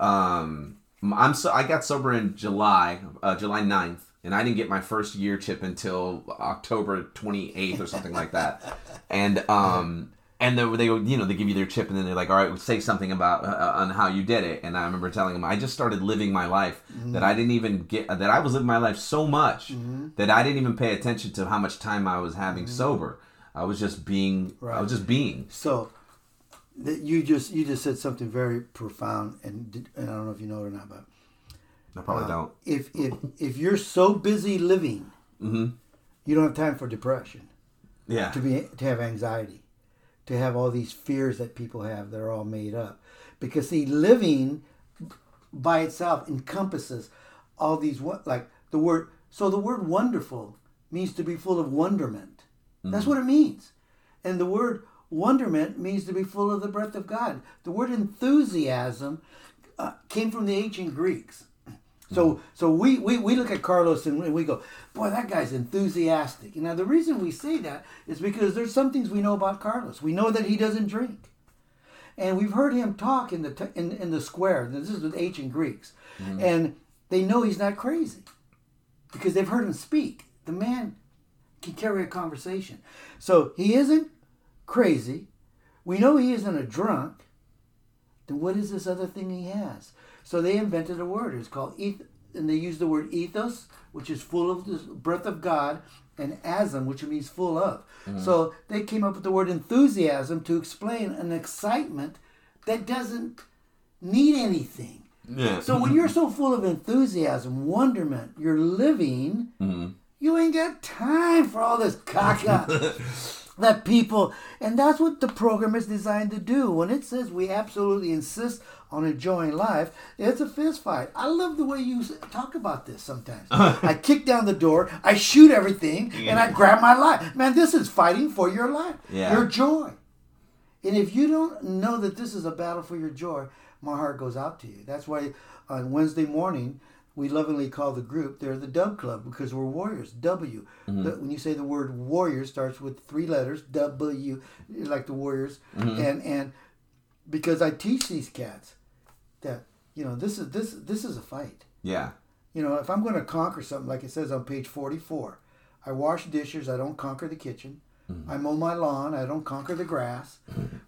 um, I'm so I got sober in July, uh, July 9th. and I didn't get my first year chip until October 28th or something like that. And um and they, they you know they give you their chip and then they're like all right say something about uh, uh, on how you did it and I remember telling them I just started living my life that mm-hmm. I didn't even get that I was living my life so much mm-hmm. that I didn't even pay attention to how much time I was having mm-hmm. sober. I was just being I was just being. So that you just you just said something very profound, and, and I don't know if you know it or not, but I probably uh, don't. if if if you're so busy living, Mhm. you don't have time for depression, Yeah. to be to have anxiety, to have all these fears that people have that are all made up, because see, living by itself encompasses all these what like the word. So the word wonderful means to be full of wonderment. That's what it means, and the word wonderment means to be full of the breath of God. The word enthusiasm uh, came from the ancient Greeks. So so we, we, we look at Carlos and we go, boy, that guy's enthusiastic. Now the reason we say that is because there's some things we know about Carlos. We know that he doesn't drink, and we've heard him talk in the t- in, in the square. This is with ancient Greeks, mm-hmm. and they know he's not crazy because they've heard him speak. The man can carry a conversation, so he isn't crazy. We know he isn't a drunk then what is this other thing he has? So they invented a word. It's called eth, and they use the word ethos, which is full of the breath of God, and asm, which means full of. Mm-hmm. So they came up with the word enthusiasm to explain an excitement that doesn't need anything. Yeah. So when you're so full of enthusiasm, wonderment, you're living, mm-hmm. you ain't got time for all this caca that people, and that's what the program is designed to do. When it says we absolutely insist on enjoying life, it's a fist fight. I love the way you talk about this sometimes. I kick down the door, I shoot everything, and I grab my life. Man, this is fighting for your life, Yeah. your joy. And if you don't know that this is a battle for your joy, my heart goes out to you. That's why on Wednesday morning, we lovingly call the group, they're the Dub Club because we're warriors. W. Mm-hmm. The- when you say the word warrior, starts with three letters, W, like the warriors. Mm-hmm. And and because I teach these cats that, you know, this is this this is a fight. yeah. You know, if I'm going to conquer something, like it says on page 44, I wash dishes, I don't conquer the kitchen. Mm-hmm. I mow my lawn, I don't conquer the grass.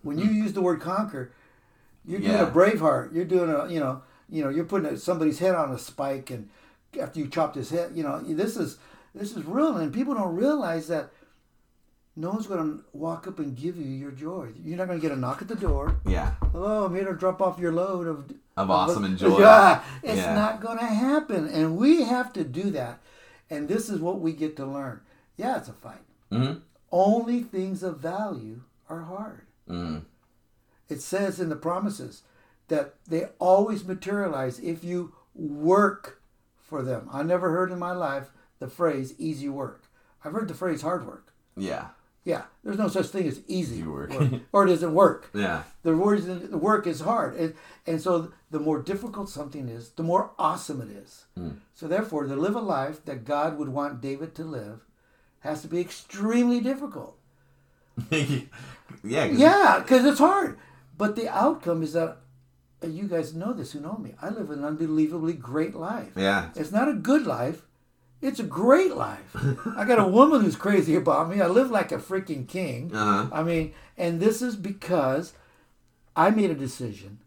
When you use the word conquer, you're doing Yeah. a braveheart. You're doing a, you know, you know, you're putting somebody's head on a spike, and after you chopped his head, you know, this is this is real, and people don't realize that no one's going to walk up and give you your joy. You're not going to get a knock at the door. Yeah. Hello, I'm here to drop off your load of Of awesome and joy. Yeah, it's Yeah. not going to happen, and we have to do that. And this is what we get to learn. Yeah, it's a fight. Mhm. Only things of value are hard. Mm. It says in the promises that they always materialize if you work for them. I never heard in my life the phrase easy work. I've heard the phrase hard work. Yeah. Yeah, there's no such thing as easy Easy work. or it doesn't work. Yeah. The work is hard, and, and so the more difficult something is, the more awesome it is. Hmm. So therefore, to live a life that God would want David to live has to be extremely difficult. yeah. Yeah, because it's hard. But the outcome is that you guys know this who know me. I live an unbelievably great life. Yeah. It's not a good life. It's a great life. I got a woman who's crazy about me. I live like a freaking king. Uh-huh. I mean, and this is because I made a decision.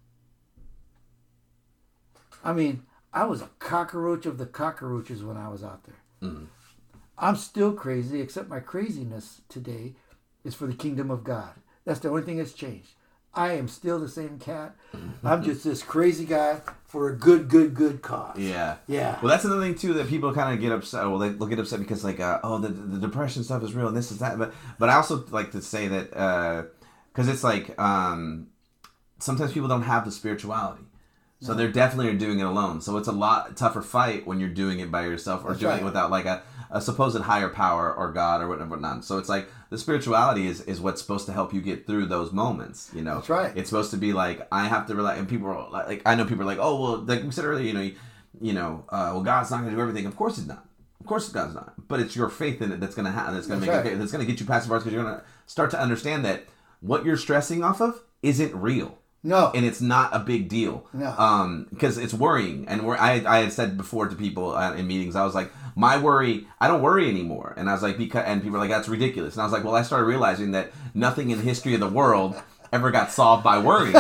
I mean, I was a cockroach of the cockroaches when I was out there. I'm still crazy, except my craziness today is for the kingdom of God. That's the only thing that's changed. I am still the same cat. I'm just this crazy guy for a good, good, good cause. Yeah. Yeah. Well, that's another thing too that people kind of get upset. Well, they will get upset because like, uh, oh, the, the depression stuff is real and this is that. But but I also like to say that because it's like um, sometimes people don't have the spirituality, so they're definitely are doing it alone. So it's a lot tougher fight when you're doing it by yourself or That's doing right. it without like a, a supposed higher power or God or whatever. Whatnot. So it's like the spirituality is is what's supposed to help you get through those moments. You know. That's right. It's supposed to be like I have to rely, and people are like, like I know people are like, oh well, like we said earlier, you know, you, you know, uh, well God's not going to do everything. Of course He's not. Of course God's not. But it's your faith in it that's going to happen. That's going to make right. it, that's going to get you past the bars because you're going to start to understand that what you're stressing off of isn't real. No. And it's not a big deal. No. Um, because it's worrying, and where I I had said before to people uh, in meetings, I was like, my worry, I don't worry anymore. And I was like, because, and people are like, that's ridiculous. And I was like, well, I started realizing that nothing in the history of the world ever got solved by worrying.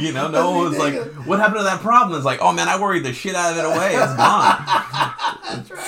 you know, no one was like, what happened to that problem? It's like, oh man, I worried the shit out of it away. It's gone.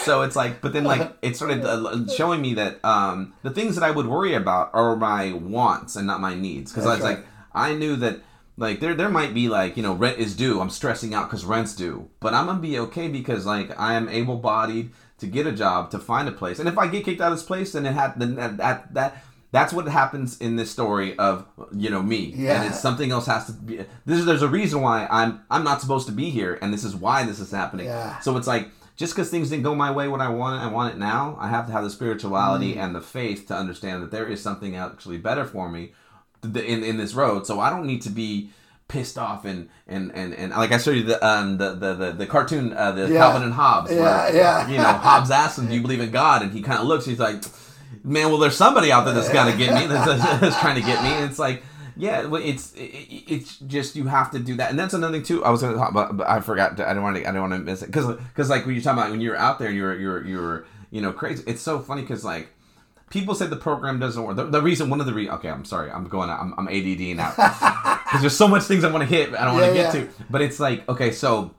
So it's like, but then like, it started uh, showing me that um, the things that I would worry about are my wants and not my needs. Because I was That's like, I knew that like there there might be like you know rent is due. I'm stressing out because rent's due, but I'm gonna be okay because like I am able bodied to get a job to find a place. And if I get kicked out of this place, then it had then that that. that that's what happens in this story of you know me, Yeah. and it's something else has to be. This is, there's a reason why I'm I'm not supposed to be here, and this is why this is happening. Yeah. So it's like just because things didn't go my way when I want it, I want it now. I have to have the spirituality mm. and the faith to understand that there is something actually better for me th- in in this road. So I don't need to be pissed off and and and, and like I showed you the um the the the, the cartoon uh, the Yeah. Calvin and Hobbes. Yeah, where, yeah. You know, Hobbes asks him, "Do you believe in God?" And he kind of looks. He's like, "Man, well, there's somebody out there that's gonna get me. That's, that's trying to get me." And it's like. Yeah, well, it's it, it's just you have to do that, and that's another thing too. I was gonna talk about, but I forgot. To, I don't want to. I don't want to miss it because because like when you're talking about when you're out there, you're you're you're you know crazy. It's so funny because like people say the program doesn't work. The, the reason, one of the re okay, I'm sorry, I'm going, I'm, I'm ADD now because there's so much things I want to hit, I don't want to Yeah, get yeah. to. But it's like, okay, so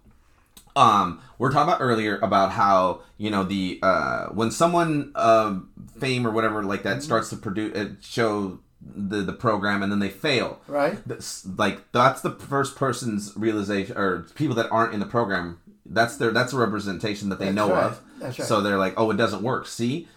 um, we're talking about earlier about how you know the uh, when someone uh, fame or whatever like Mm-hmm. that starts to produce uh, show the the program and then they fail. Right. That's, like that's the first person's realization or people that aren't in the program. That's their that's a representation that they That's know right. of. That's right. So they're like, oh, it doesn't work. See,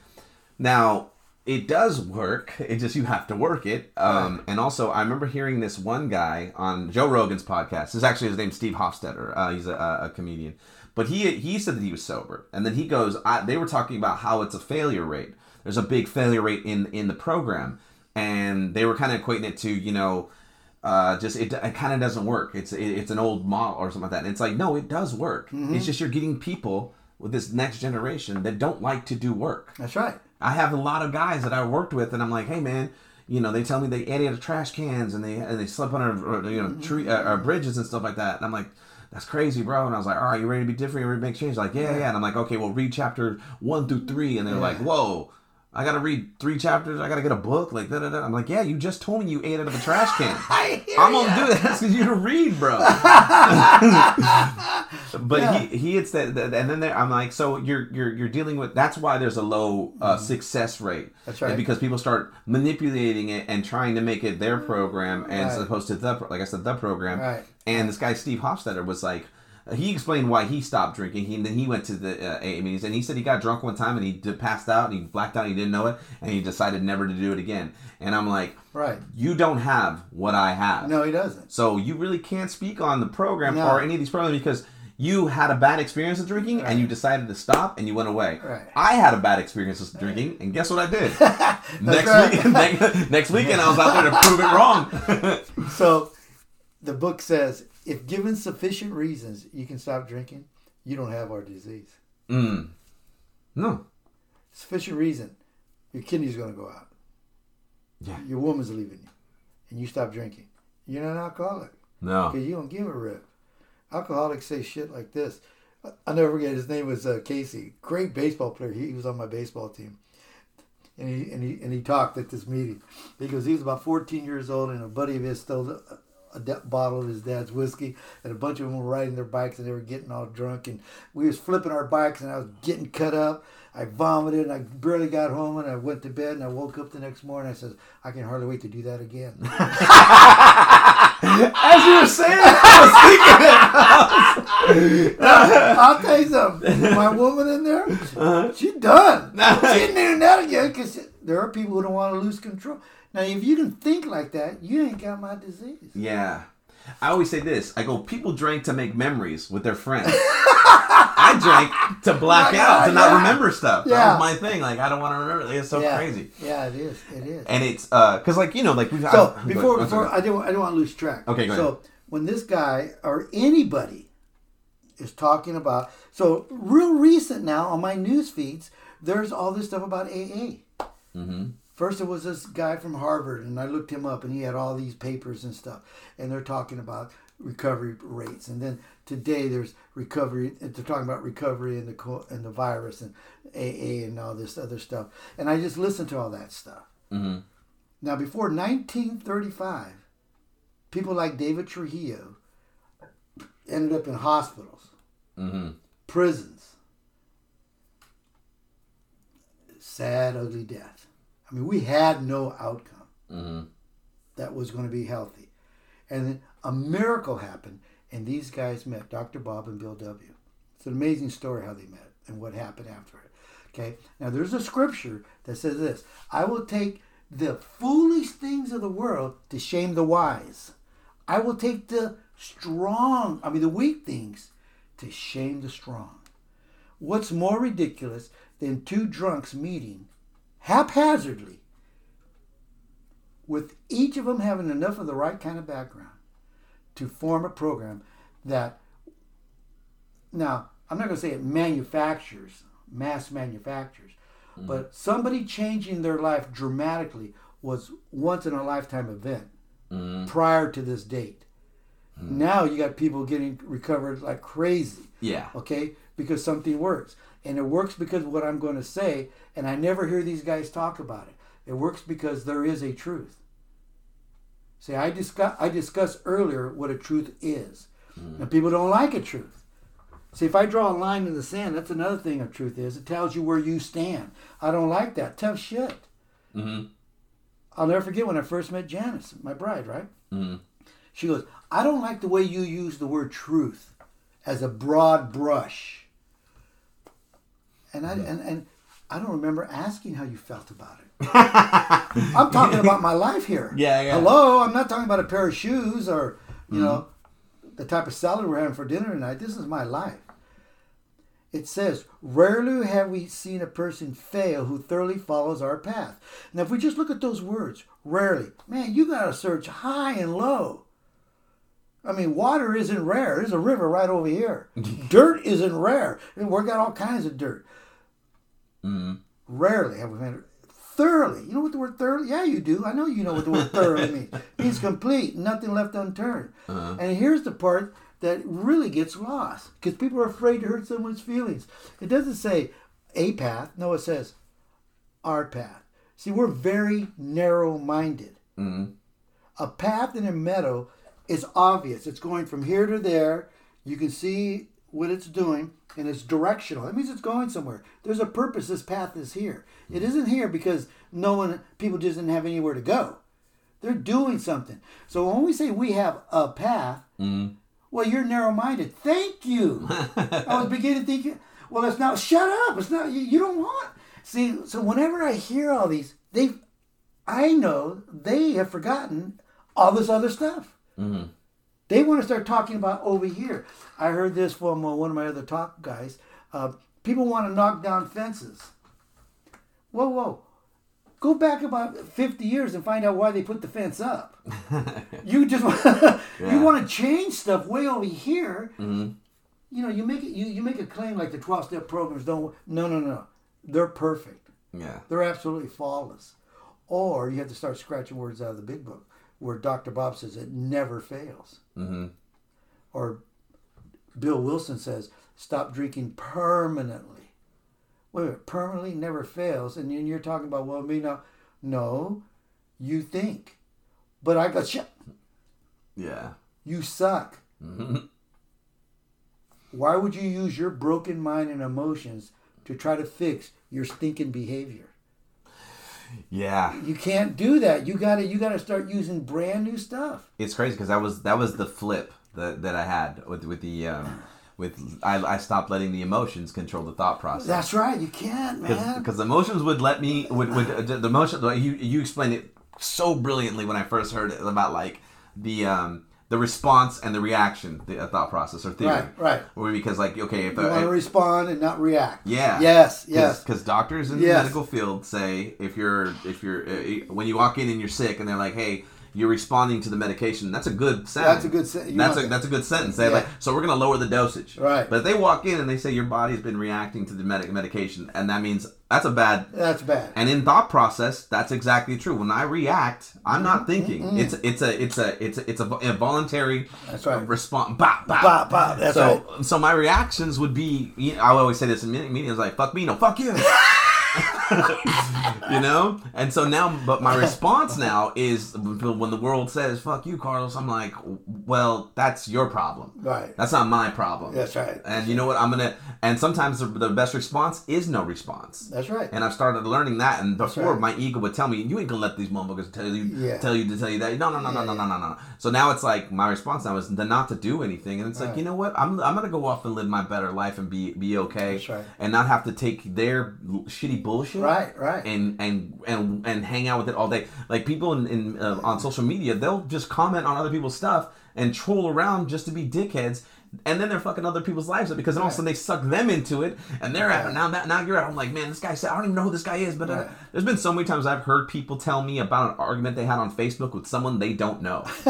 now it does work. It just you have to work it. Um, and also, I remember hearing this one guy on Joe Rogan's podcast. His actually his name's Steve Hofstetter. Uh, he's a, a comedian, but he he said that he was sober, and then he goes. I, they were talking about how it's a failure rate. There's a big failure rate in in the program, and they were kind of equating it to you know. Uh, just it, it kind of doesn't work. It's it, it's an old model or something like that. And it's like no, it does work. It's just you're getting people with this next generation that don't like to do work. That's right. I have a lot of guys that I worked with, and I'm like, hey man, you know, they tell me they ate out of trash cans and they and they slept under uh, you know tree uh, uh, bridges and stuff like that, and I'm like. That's crazy, bro. And I was like, all right, you ready to be different? You ready to make change? Like, yeah, yeah. And I'm like, okay, well, read chapter one through three. And they're like, whoa, I got to read three chapters. I got to get a book. Like, da, da, da. I'm like, yeah, you just told me you ate out of a trash can. I I'm gonna ya. do that. That's because you to read, bro. but Yeah. he he hits that, that- and then there, I'm like, so you're you're you're dealing with. That's why there's a low uh, success rate. Mm-hmm. That's right. Because people start manipulating it and trying to make it their program, and Right. as opposed to the like I said, the program. Right. And this guy Steve Hofstetter was like. He explained why he stopped drinking. He then he went to the uh, AA meetings and he said he got drunk one time and he d- passed out and he blacked out. and He didn't know it and he decided never to do it again. And I'm like, Right. you don't have what I have. No, he doesn't. So you really can't speak on the program No. or any of these programs because you had a bad experience with drinking and you decided to stop and you went away. Right. I had a bad experience with drinking and guess what I did? next right. week, next, next weekend I was out there to prove it wrong. So, the book says if given sufficient reasons, you can stop drinking. You don't have our disease. mm. No. Sufficient reason, your kidney's going to go out. Yeah. Your woman's leaving you, and you stop drinking. You're not an alcoholic No. because you don't give a rip. Alcoholics say shit like this. I- I'll never forget. His name was uh, Casey. Great baseball player. He, he was on my baseball team. And he, and, he, and he talked at this meeting. He goes, he was about 14 years old, and a buddy of his stole a, bottle of his dad's whiskey, and a bunch of them were riding their bikes, and they were getting all drunk, and we was flipping our bikes, and I was getting cut up. I vomited, and I barely got home, and I went to bed, and I woke up the next morning. I said, I can hardly wait to do that again. As you were saying, I was thinking it. I'll tell you something. My woman in there, Uh-huh. she done. She didn't do that again because there are people who don't want to lose control. Now, if you can think like that, you ain't got my disease. Yeah. I always say this. I go, people drink to make memories with their friends. I drank to black out, to not yeah. remember stuff. That was my thing. Like, I don't want to remember. It's so yeah. crazy. Yeah, it is. It is. And it's, uh, cause like, you know, like we've So I've- before before. I don't I don't want to lose track. Okay, go So ahead. when this guy or anybody is talking about so real recent now on my news feeds, there's all this stuff about AA. Mm-hmm. First, it was this guy from Harvard, and I looked him up, and he had all these papers and stuff, and they're talking about recovery rates. And then today, there's recovery. They're talking about recovery and the and the virus and AA and all this other stuff. And I just listened to all that stuff. Mm-hmm. Now, before 1935, people like David Trujillo ended up in hospitals, Mm-hmm. prisons. Sad, ugly death. I mean, we had no outcome Mm-hmm. that was going to be healthy. And a miracle happened, and these guys met Dr. Bob and Bill W. It's an amazing story how they met and what happened after it. Okay, now there's a scripture that says this I will take the foolish things of the world to shame the wise. I will take the strong, I mean, the weak things to shame the strong. What's more ridiculous than two drunks meeting haphazardly with each of them having enough of the right kind of background to form a program that now i'm not going to say it manufactures mass manufactures but somebody changing their life dramatically was once in a lifetime event Mm-hmm. prior to this date. Now you got people getting recovered like crazy. Yeah. okay? Because something works and it works because of what i'm going to say and i never hear these guys talk about it. It works because there is a truth. See i discuss i discussed earlier what a truth is. And people don't like a truth. See if i draw a line in the sand that's another thing a truth is. It tells you where you stand. I don't like that. Tough shit. Mm-hmm. i'll never forget when i first met janice my bride right? Mm-hmm. she goes, I don't like the way you use the word truth as a broad brush. And I and, and I don't remember asking how you felt about it. I'm talking about my life here. Yeah, yeah. Hello, I'm not talking about a pair of shoes or, you know, mm-hmm. the type of salad we're having for dinner tonight. This is my life. It says, Rarely have we seen a person fail who thoroughly follows our path. Now, if we just look at those words, rarely, man, you got to search high and low. I mean, water isn't rare. There's a river right over here. dirt isn't rare. And we've got all kinds of dirt. Mm-hmm. Rarely have we it. Thoroughly. You know what the word thoroughly? Yeah, you do. I know you know what the word thoroughly means. It means complete, nothing left unturned. Uh-huh. And here's the part that really gets lost because people are afraid to hurt someone's feelings. It doesn't say a path. No, it says our path. See, we're very narrow minded. Mm-hmm. A path in a meadow is obvious. It's going from here to there. You can see what it's doing, and it's directional. That means it's going somewhere. There's a purpose. This path is here. It isn't here because no one, people just didn't have anywhere to go. They're doing something. So when we say we have a path, Mm-hmm. well, you're narrow-minded. Thank you. I was beginning to think, well, it's not. Shut up. It's not. You, you don't want. See, so whenever I hear all these, they, I know they have forgotten all this other stuff. Mm-hmm. They want to start talking about over here. I heard this from uh, one of my other talk guys. Uh, people want to knock down fences. Whoa, whoa. Go back about 50 years and find out why they put the fence up. you just Yeah. you want to change stuff way over here. Mm-hmm. You know, you make it you, you make a claim like the 12 step programs don't no no no. They're perfect. Yeah. They're absolutely flawless. Or you have to start scratching words out of the big book where Dr. Bob says it never fails. Mm-hmm. Or Bill Wilson says, stop drinking permanently. Wait a minute, permanently never fails. And then you're talking about, well, me now. No, you think. But I got shit. Yeah. You suck. Mm-hmm. Why would you use your broken mind and emotions to try to fix your stinking behavior? Yeah. You can't do that. You gotta you gotta start using brand new stuff. It's crazy because that was that was the flip that, that I had with with the um, with I, I stopped letting the emotions control the thought process. That's right. You can't, man. because the emotions would let me would, would uh, the emotion you you explained it so brilliantly when I first heard it about like the um the response and the reaction the uh, thought process or theory Right, right. Or because like okay if You want to respond and not react. yeah Yes. Yes. because doctors in Yes. the medical field say if you're if you're uh, when you walk in and you're sick and they're like hey you're responding to the medication. That's a good sentence. That's a good sen- you That's a that's a good sentence. They Yeah. like so we're gonna lower the dosage. Right. But if they walk in and they say your body's been reacting to the medic medication, and that means that's a bad. That's bad. And in thought process, that's exactly true. When I react, I'm not mm-hmm. thinking. Mm-hmm. It's it's a it's a it's a, it's a, a voluntary That's right. response. Bah, bah. Bah, bah, that's so so my reactions would be. You know, I always say this in me- meetings like "fuck me, no fuck you." you know and so now but my response now is when the world says fuck you carlos i'm like well that's your problem Right. that's not my problem That's right. and you know what i'm gonna and sometimes the, the best response is no response That's right. and I've started learning that. And before, right. my ego would tell me, "You ain't gonna let these motherfuckers tell you, Yeah. tell you to tell you that." No, no, no, no, no, no, no, no. So now it's like my response now is to not to do anything, and it's like, you know what? I'm, I'm gonna go off and live my better life and be be okay, That's right. and not have to take their shitty bullshit, Right, right. and and and and hang out with it all day. Like people in, in uh, on social media, they'll just comment on other people's stuff and troll around just to be dickheads. And then they're fucking other people's lives up because then all of a sudden they suck them into it, and they're Right. now that now you're at. I'm like, man, this guy said I don't even know who this guy is, but uh, there's been so many times I've heard people tell me about an argument they had on Facebook with someone they don't know,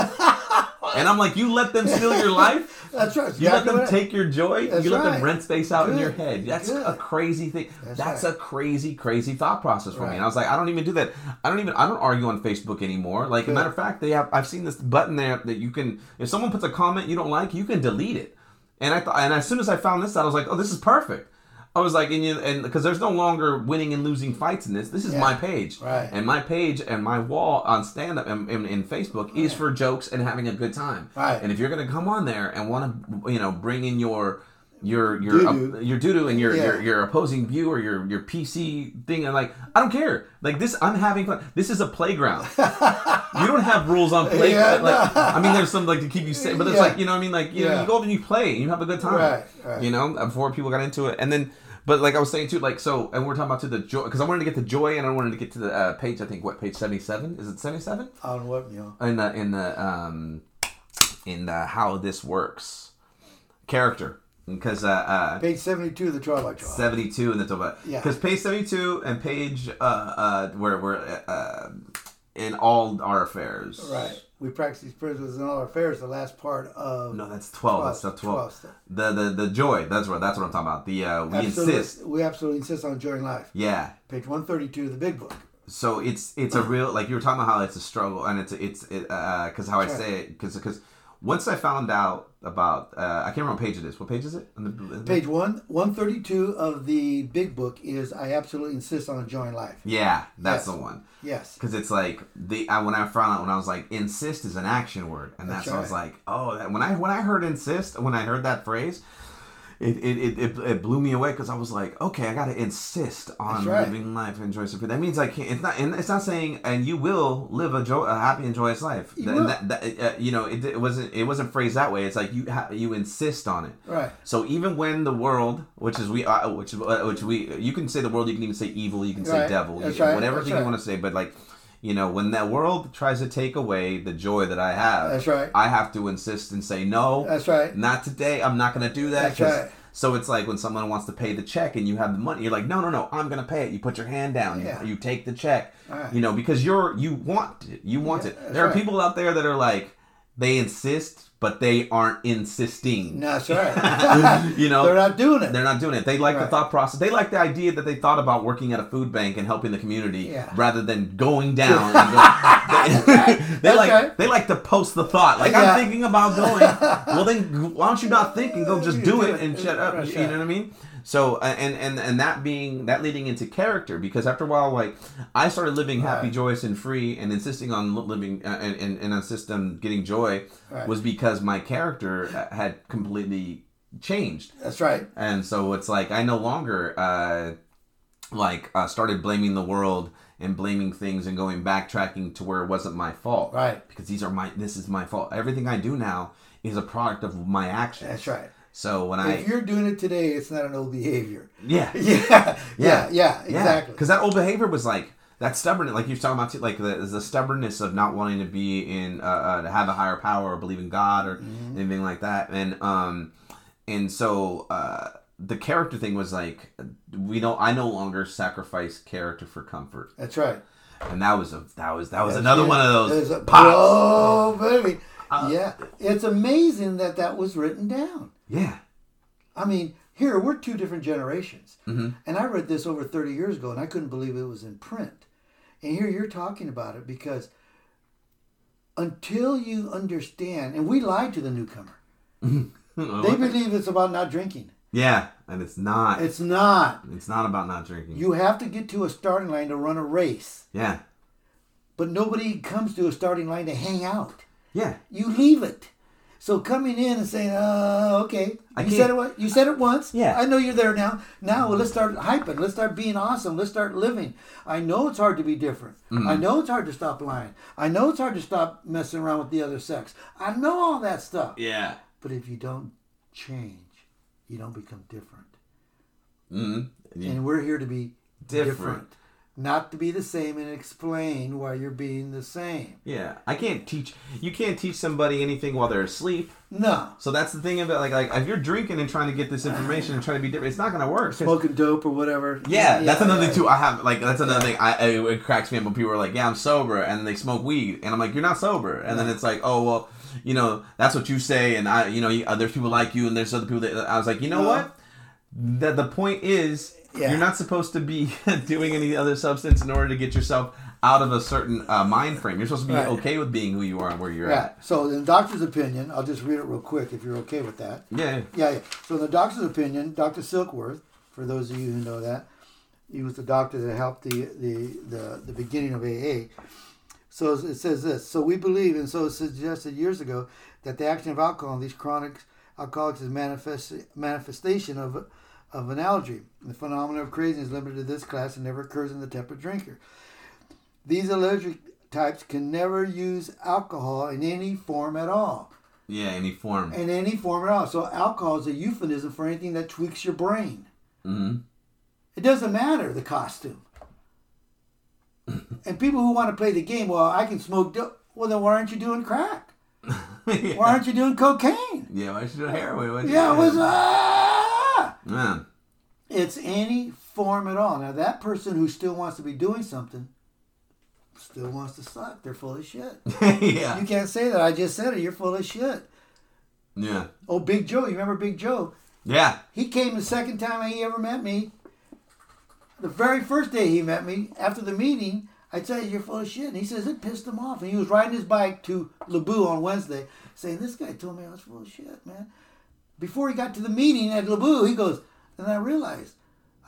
and I'm like, you let them steal your life. That's right. You let them right. take your joy. That's you let them rent space out in your head. That's Good. a crazy thing. That's That's, right. a crazy, crazy thought process for me. And I was like, I don't even do that. I don't even. I don't argue on Facebook anymore. Like, a matter of fact, they have. I've seen this button there that you can. If someone puts a comment you don't like, you can delete it. And I thought, and as soon as I found this out, I was like, oh, this is perfect. I was like, and you, and because there's no longer winning and losing fights in this. This is Yeah. my page, Right. And my page and my wall on stand up and in, in Facebook is for jokes and having a good time, Right. And if you're gonna come on there and want to, you know, bring in your your your Doo-doo. uh, your doo and your, Yeah. your your opposing view or your your PC thing, and like, I don't care. Like this, I'm having fun. This is a playground. you don't have rules on play. Yeah, like, no. I mean, there's some like to keep you safe, but it's Yeah. like you know, what I mean, like you know, you go up and you play, and you have a good time, Right, right. You know, before people got into it, and then. But like I was saying too, like so, and we're talking about to the joy because I wanted to get the joy, and I wanted to get to the uh, page. I think what page seventy seven is it seventy seven On what, know. in the in the um in the how this works character because uh, uh Page 72 of the Twilight Trial. 72 in the about Yeah. because page 72 and page uh uh where we're uh in all our affairs Right. We practice these principles in all our affairs. The last part of no that's 12 that's Twelve, not 12 twelve the the the joy that's what that's what i'm talking about the uh we Absolutely- insist We absolutely insist on enjoying life. yeah Page 132 of the Big Book. so it's it's a real like you were talking about how it's a struggle and it's it's it uh because how i say it because because once i found out about uh i can't remember what page it is what page is it On the- Page 1 132 of the Big Book is I absolutely insist on enjoying life. yeah that's Yes. the one Yes. because it's like the I, when I found out when I was like insist is an action word, and that's, That's I was like, oh, that, when I when I heard insist, when I heard that phrase, it it, it, it, blew me away because I was like, okay, I got to insist on right. living life and food. That means I can't. It's not. And it's not saying and you will live a, jo- a happy and joyous life. You That- will. that, uh, you know, it, it wasn't it wasn't phrased that way. It's like you ha- you insist on it. Right. So even when the world, which is we, uh, which uh, which we, you can say the world, you can even say evil, you can say Right. devil, you- right. whatever That's thing you want to say. But like, you know, when that world tries to take away the joy that I have, That's right. I have to insist and say no. That's right. Not today. I'm not going to do that. That's right. So it's like when someone wants to pay the check and you have the money, you're like, no, no, no, I'm gonna pay it. You put your hand down, Yeah. you, you take the check, Right. you know, because you're you want it, you want Yeah, it. There are right. people out there that are like, they insist, but they aren't insisting. No, that's right. you know, They're not doing it. they're not doing it. They like the thought process. They like the idea that they thought about working at a food bank and helping the community Yeah. rather than going down. and go, they, they like right. they like to post the thought. Like Yeah. I'm thinking about going. well, then why don't you not think and go just do it and shut up? That's You know what I mean? So and and and that being that leading into character because after a while, like I started living happy, Right. joyous, and free, and insisting on li- living uh, and and, and insist on getting joy Right. was because my character uh, had completely changed That's right. and so it's like I no longer uh, like uh, started blaming the world and blaming things and going backtracking to where it wasn't my fault. Right. Because these are my this is my fault. Everything I do now is a product of my actions. That's right. So when I If you're doing it today, it's not an old behavior. yeah Yeah. Yeah. Yeah. yeah Exactly. because that old behavior was like that stubbornness like you're talking about too, like the, the stubbornness of not wanting to be in uh, uh, to have a higher power or believe in God or Mm-hmm. anything like that and um and so uh the character thing was like we don't I no longer sacrifice character for comfort That's right. and that was a that was that was That's another it. one of those a- pops. Oh, baby. Uh, yeah. It's amazing that that was written down. Yeah. I mean, here, we're two different generations. Mhm. And I read this over 30 years ago, and I couldn't believe it was in print. And here you're talking about it because until you understand, and we lied to the newcomer, they believe it's about not drinking. yeah, and it's not. It's not. It's not about not drinking. You have to get to a starting line to run a race, yeah. but nobody comes to a starting line to hang out. Yeah. You leave it. So coming in and saying, "Uh, okay, I you said it. You said it once. Yeah. I know you're there now. Now let's start hyping. Let's start being awesome. Let's start living. I know it's hard to be different. Mm-hmm. I know it's hard to stop lying. I know it's hard to stop messing around with the other sex. I know all that stuff. Yeah. But if you don't change, you don't become different. Mm-hmm. And we're here to be Different. different. Not to be the same and explain why you're being the same. Yeah. I can't teach. You can't teach somebody anything while they're asleep. No. So that's the thing about like like if you're drinking and trying to get this information and trying to be different, it's not gonna work. Smoking dope or whatever. Yeah, that's another yeah. thing too. I have like that's another thing. I, I it cracks me up when people are like, "Yeah, I'm sober," and they smoke weed, and I'm like, "You're not sober." And then it's like, "Oh well, you know, that's what you say," and I, you know, you, uh, there's people like you, and there's other people that I was like, you know No. what? The the point is, Yeah. you're not supposed to be doing any other substance in order to get yourself out of a certain uh, mind frame. You're supposed to be Right. okay with being who you are and where you're Yeah. at. So in the doctor's opinion, I'll just read it real quick if you're okay with that. Yeah. Yeah, yeah. So in the doctor's opinion, Dr. Silkworth, for those of you who know that, he was the doctor that helped the the the, the beginning of AA. So it says this. So we believe, and so it suggested years ago, that the action of alcohol on these chronic alcoholics is manifest manifestation of of an allergy. The phenomenon of craving is limited to this class and never occurs in the temperate drinker. These allergic types can never use alcohol in any form at all Yeah. Any form. in any form at all. So alcohol is a euphemism for anything that tweaks your brain. Mm-hmm. It doesn't matter the costume. and people who want to play the game, well, I can smoke dope. Well, then why aren't you doing crack? yeah. Why aren't you doing cocaine? Yeah. Why should do heroin? Yeah, it was ah! Man. It's any form at all. Now that person who still wants to be doing something still wants to suck. They're full of shit. yeah. You can't say that. I just said it. You're full of shit. Yeah. Oh, Big Joe. You remember Big Joe? Yeah. He came the second time he ever met me. The very first day he met me, after the meeting, I said, You're full of shit. And he says, It pissed him off. And he was riding his bike to Lebu on Wednesday, saying, This guy told me I was full of shit, man. Before he got to the meeting at Lebu, he goes, And I realized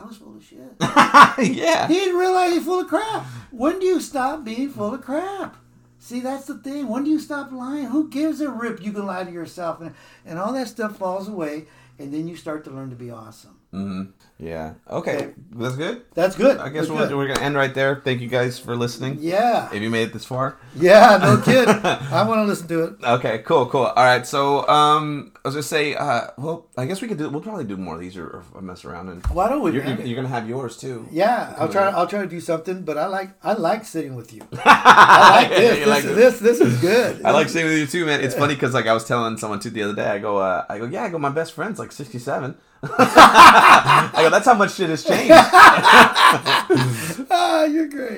I was full of shit. yeah. he didn't realize he's full of crap. When do you stop being full of crap? See, that's the thing. When do you stop lying? Who gives a rip? You can lie to yourself, and, and all that stuff falls away, and then you start to learn to be awesome. hmm Yeah. Okay. That's good. That's good. I guess we're, good. we're gonna end right there. Thank you guys for listening. Yeah. If you made it this far. Yeah, no kid. I want to listen to it. Okay. Cool. Cool. All right. So, um, I was gonna say, uh, well, I guess we could do. We'll probably do more of these or, or mess around and. Why don't we? You're, you're, you're gonna have yours too. yeah, I'll try. I'll try to do something, but I like. I like sitting with you. I like this. This, like is, this. this. Is good. I like sitting with you too, man. It's funny because like I was telling someone too the other day. I go, uh, I go, yeah. I go, my best friend's like sixty seven. I go, that's how much shit has changed. ah, you're great.